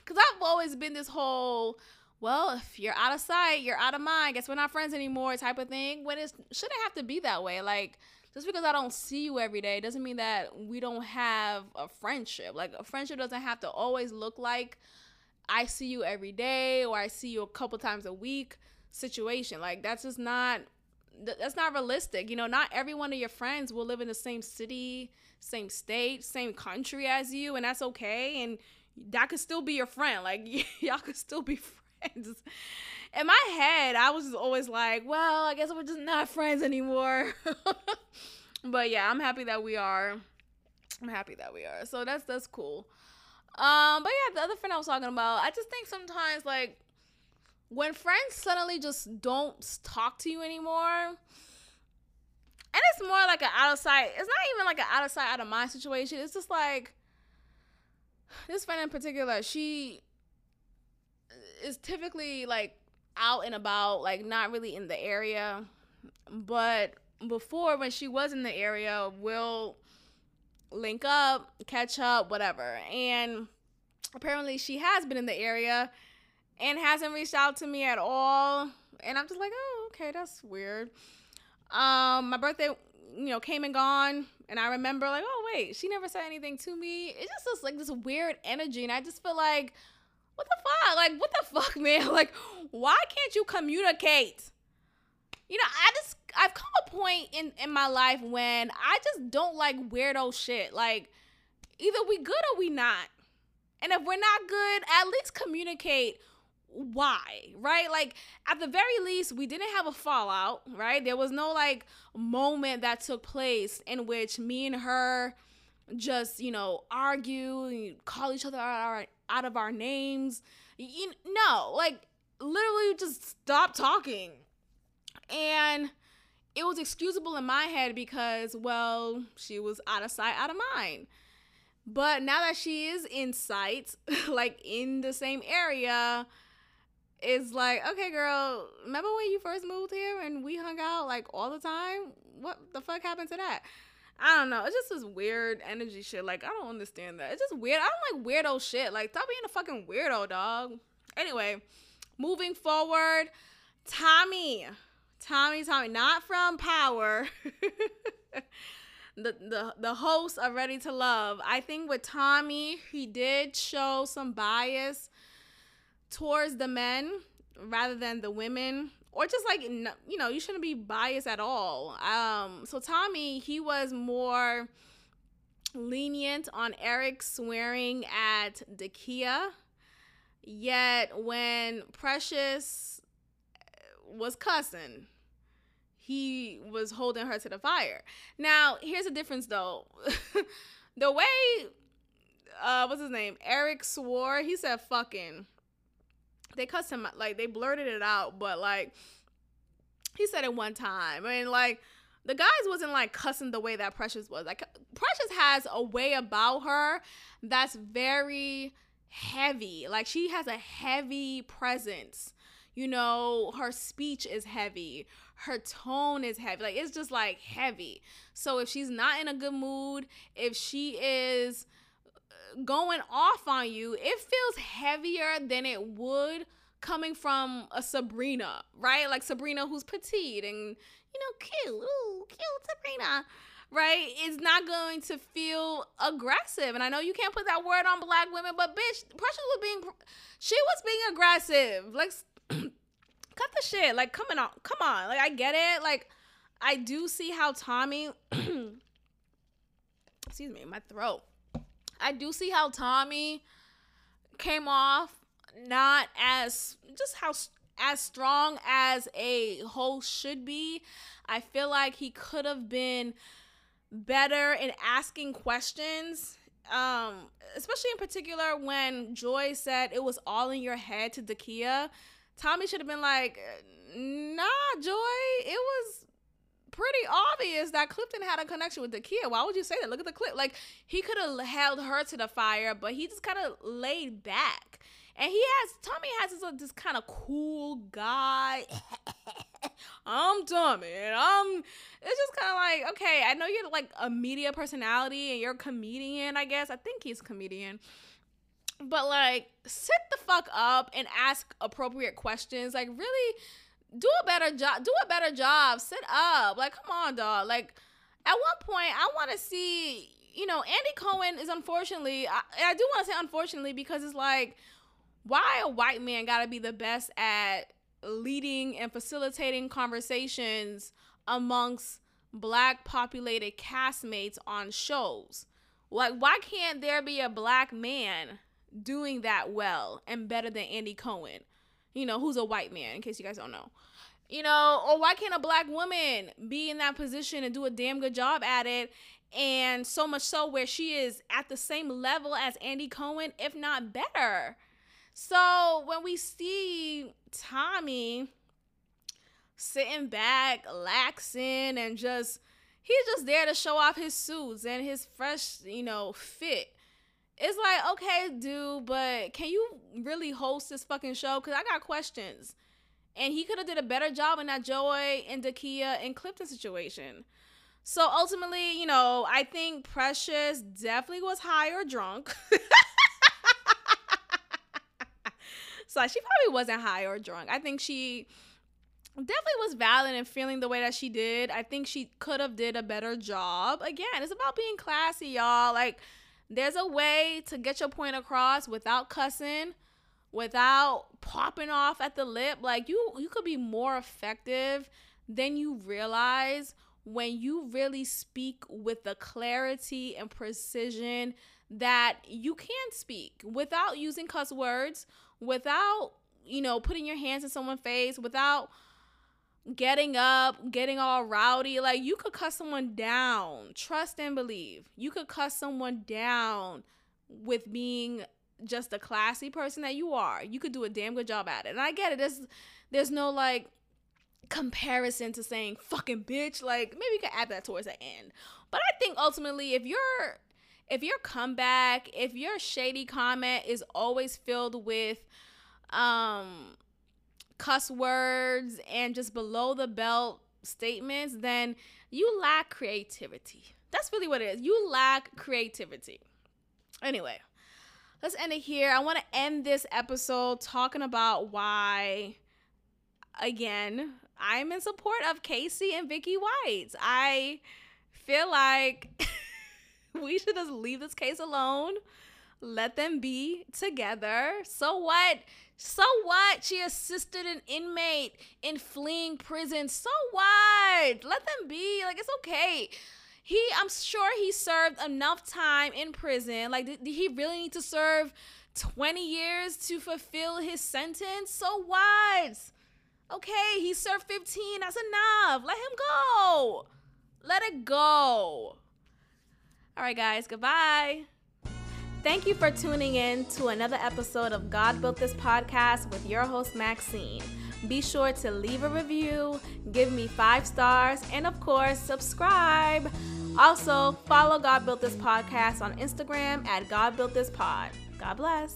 cause I've always been this whole, well, if you're out of sight, you're out of mind. Guess we're not friends anymore, type of thing. When it shouldn't have to be that way. Like, just because I don't see you every day doesn't mean that we don't have a friendship. Like a friendship doesn't have to always look like I see you every day or I see you a couple times a week situation. Like that's just not that's not realistic. You know, not every one of your friends will live in the same city, same state, same country as you, and that's okay. And that could still be your friend. Like y'all could still be just, in my head, I was just always like, well, I guess we're just not friends anymore. but yeah, I'm happy that we are. I'm happy that we are. So that's that's cool. Um, but yeah, the other friend I was talking about, I just think sometimes like when friends suddenly just don't talk to you anymore, and it's more like an out of sight. It's not even like an out of sight, out of mind situation. It's just like this friend in particular, she is typically like out and about, like not really in the area. But before, when she was in the area, we'll link up, catch up, whatever. And apparently, she has been in the area and hasn't reached out to me at all. And I'm just like, oh, okay, that's weird. Um, my birthday, you know, came and gone, and I remember like, oh wait, she never said anything to me. It just looks like this weird energy, and I just feel like what the fuck? Like, what the fuck, man? Like, why can't you communicate? You know, I just I've come a point in in my life when I just don't like weirdo shit. Like, either we good or we not. And if we're not good, at least communicate why, right? Like at the very least, we didn't have a fallout, right? There was no like moment that took place in which me and her just, you know, argue, and call each other out, out of our names. You no, like literally just stop talking. And it was excusable in my head because well, she was out of sight, out of mind. But now that she is in sight, like in the same area, it's like, okay, girl, remember when you first moved here and we hung out like all the time? What the fuck happened to that? I don't know. It's just this weird energy shit. Like, I don't understand that. It's just weird. I don't like weirdo shit. Like, stop being a fucking weirdo, dog. Anyway, moving forward, Tommy. Tommy, Tommy, not from Power. the, the the host of Ready to Love. I think with Tommy, he did show some bias towards the men rather than the women or just like you know you shouldn't be biased at all. Um so tommy he was more lenient on eric swearing at dakia. Yet when precious was cussing he was holding her to the fire. Now here's the difference though. The way uh what's his name? Eric swore he said fucking they cussed him like they blurted it out, but like he said it one time. I mean, like the guys wasn't like cussing the way that Precious was. Like Precious has a way about her that's very heavy. Like she has a heavy presence. You know, her speech is heavy. Her tone is heavy. Like it's just like heavy. So if she's not in a good mood, if she is going off on you, it feels heavier than it would coming from a Sabrina, right? Like Sabrina who's petite and you know cute, ooh, cute Sabrina, right? Is not going to feel aggressive. And I know you can't put that word on black women, but bitch, Precious was being she was being aggressive. Like cut the shit. Like coming on, come on. Like I get it. Like I do see how Tommy excuse me, my throat. I do see how Tommy came off not as just how as strong as a host should be. I feel like he could have been better in asking questions. Um, especially in particular when Joy said it was all in your head to Dakia. Tommy should have been like, nah, Joy, it was pretty obvious that Clifton had a connection with Dakia. Why would you say that? Look at the clip. Like he could have held her to the fire, but he just kind of laid back. And he has Tommy has this, uh, this kind of cool guy. I'm Tommy, and I'm. It's just kind of like okay. I know you're like a media personality and you're a comedian. I guess I think he's comedian. But like, sit the fuck up and ask appropriate questions. Like, really do a better job. Do a better job. Sit up. Like, come on, dog. Like, at one point, I want to see. You know, Andy Cohen is unfortunately. I, I do want to say unfortunately because it's like, why a white man got to be the best at leading and facilitating conversations amongst black populated castmates on shows? Like, why can't there be a black man doing that well and better than Andy Cohen? You know, who's a white man, in case you guys don't know. You know, or why can't a black woman be in that position and do a damn good job at it? And so much so where she is at the same level as Andy Cohen, if not better. So when we see Tommy sitting back, laxing, and just he's just there to show off his suits and his fresh, you know, fit. It's like, okay, dude, but can you really host this fucking show? Cause I got questions. And he could have did a better job in that Joy and Dakia and Clifton situation. So ultimately, you know, I think Precious definitely was high or drunk. so she probably wasn't high or drunk. I think she definitely was valid and feeling the way that she did. I think she could have did a better job. Again, it's about being classy, y'all. Like there's a way to get your point across without cussing, without popping off at the lip. Like you you could be more effective than you realize when you really speak with the clarity and precision that you can speak without using cuss words, without, you know, putting your hands in someone's face, without getting up, getting all rowdy. Like you could cuss someone down. Trust and believe. You could cuss someone down with being just a classy person that you are. You could do a damn good job at it. And I get it. There's there's no like comparison to saying fucking bitch. Like maybe you could add that towards the end. But I think ultimately if you're if your comeback, if your shady comment is always filled with um cuss words and just below the belt statements, then you lack creativity. That's really what it is. You lack creativity. Anyway, let's end it here. I want to end this episode talking about why, again, I'm in support of Casey and Vicky White. I feel like we should just leave this case alone. Let them be together. So what? So what? She assisted an inmate in fleeing prison. So what? Let them be. Like, it's okay. He, I'm sure he served enough time in prison. Like, did, did he really need to serve 20 years to fulfill his sentence? So what? Okay, he served 15. That's enough. Let him go. Let it go. All right, guys. Goodbye. Thank you for tuning in to another episode of God Built This podcast with your host, Maxine. Be sure to leave a review, give me five stars, and of course, subscribe. Also, follow God Built This podcast on Instagram at God Built This Pod. God bless.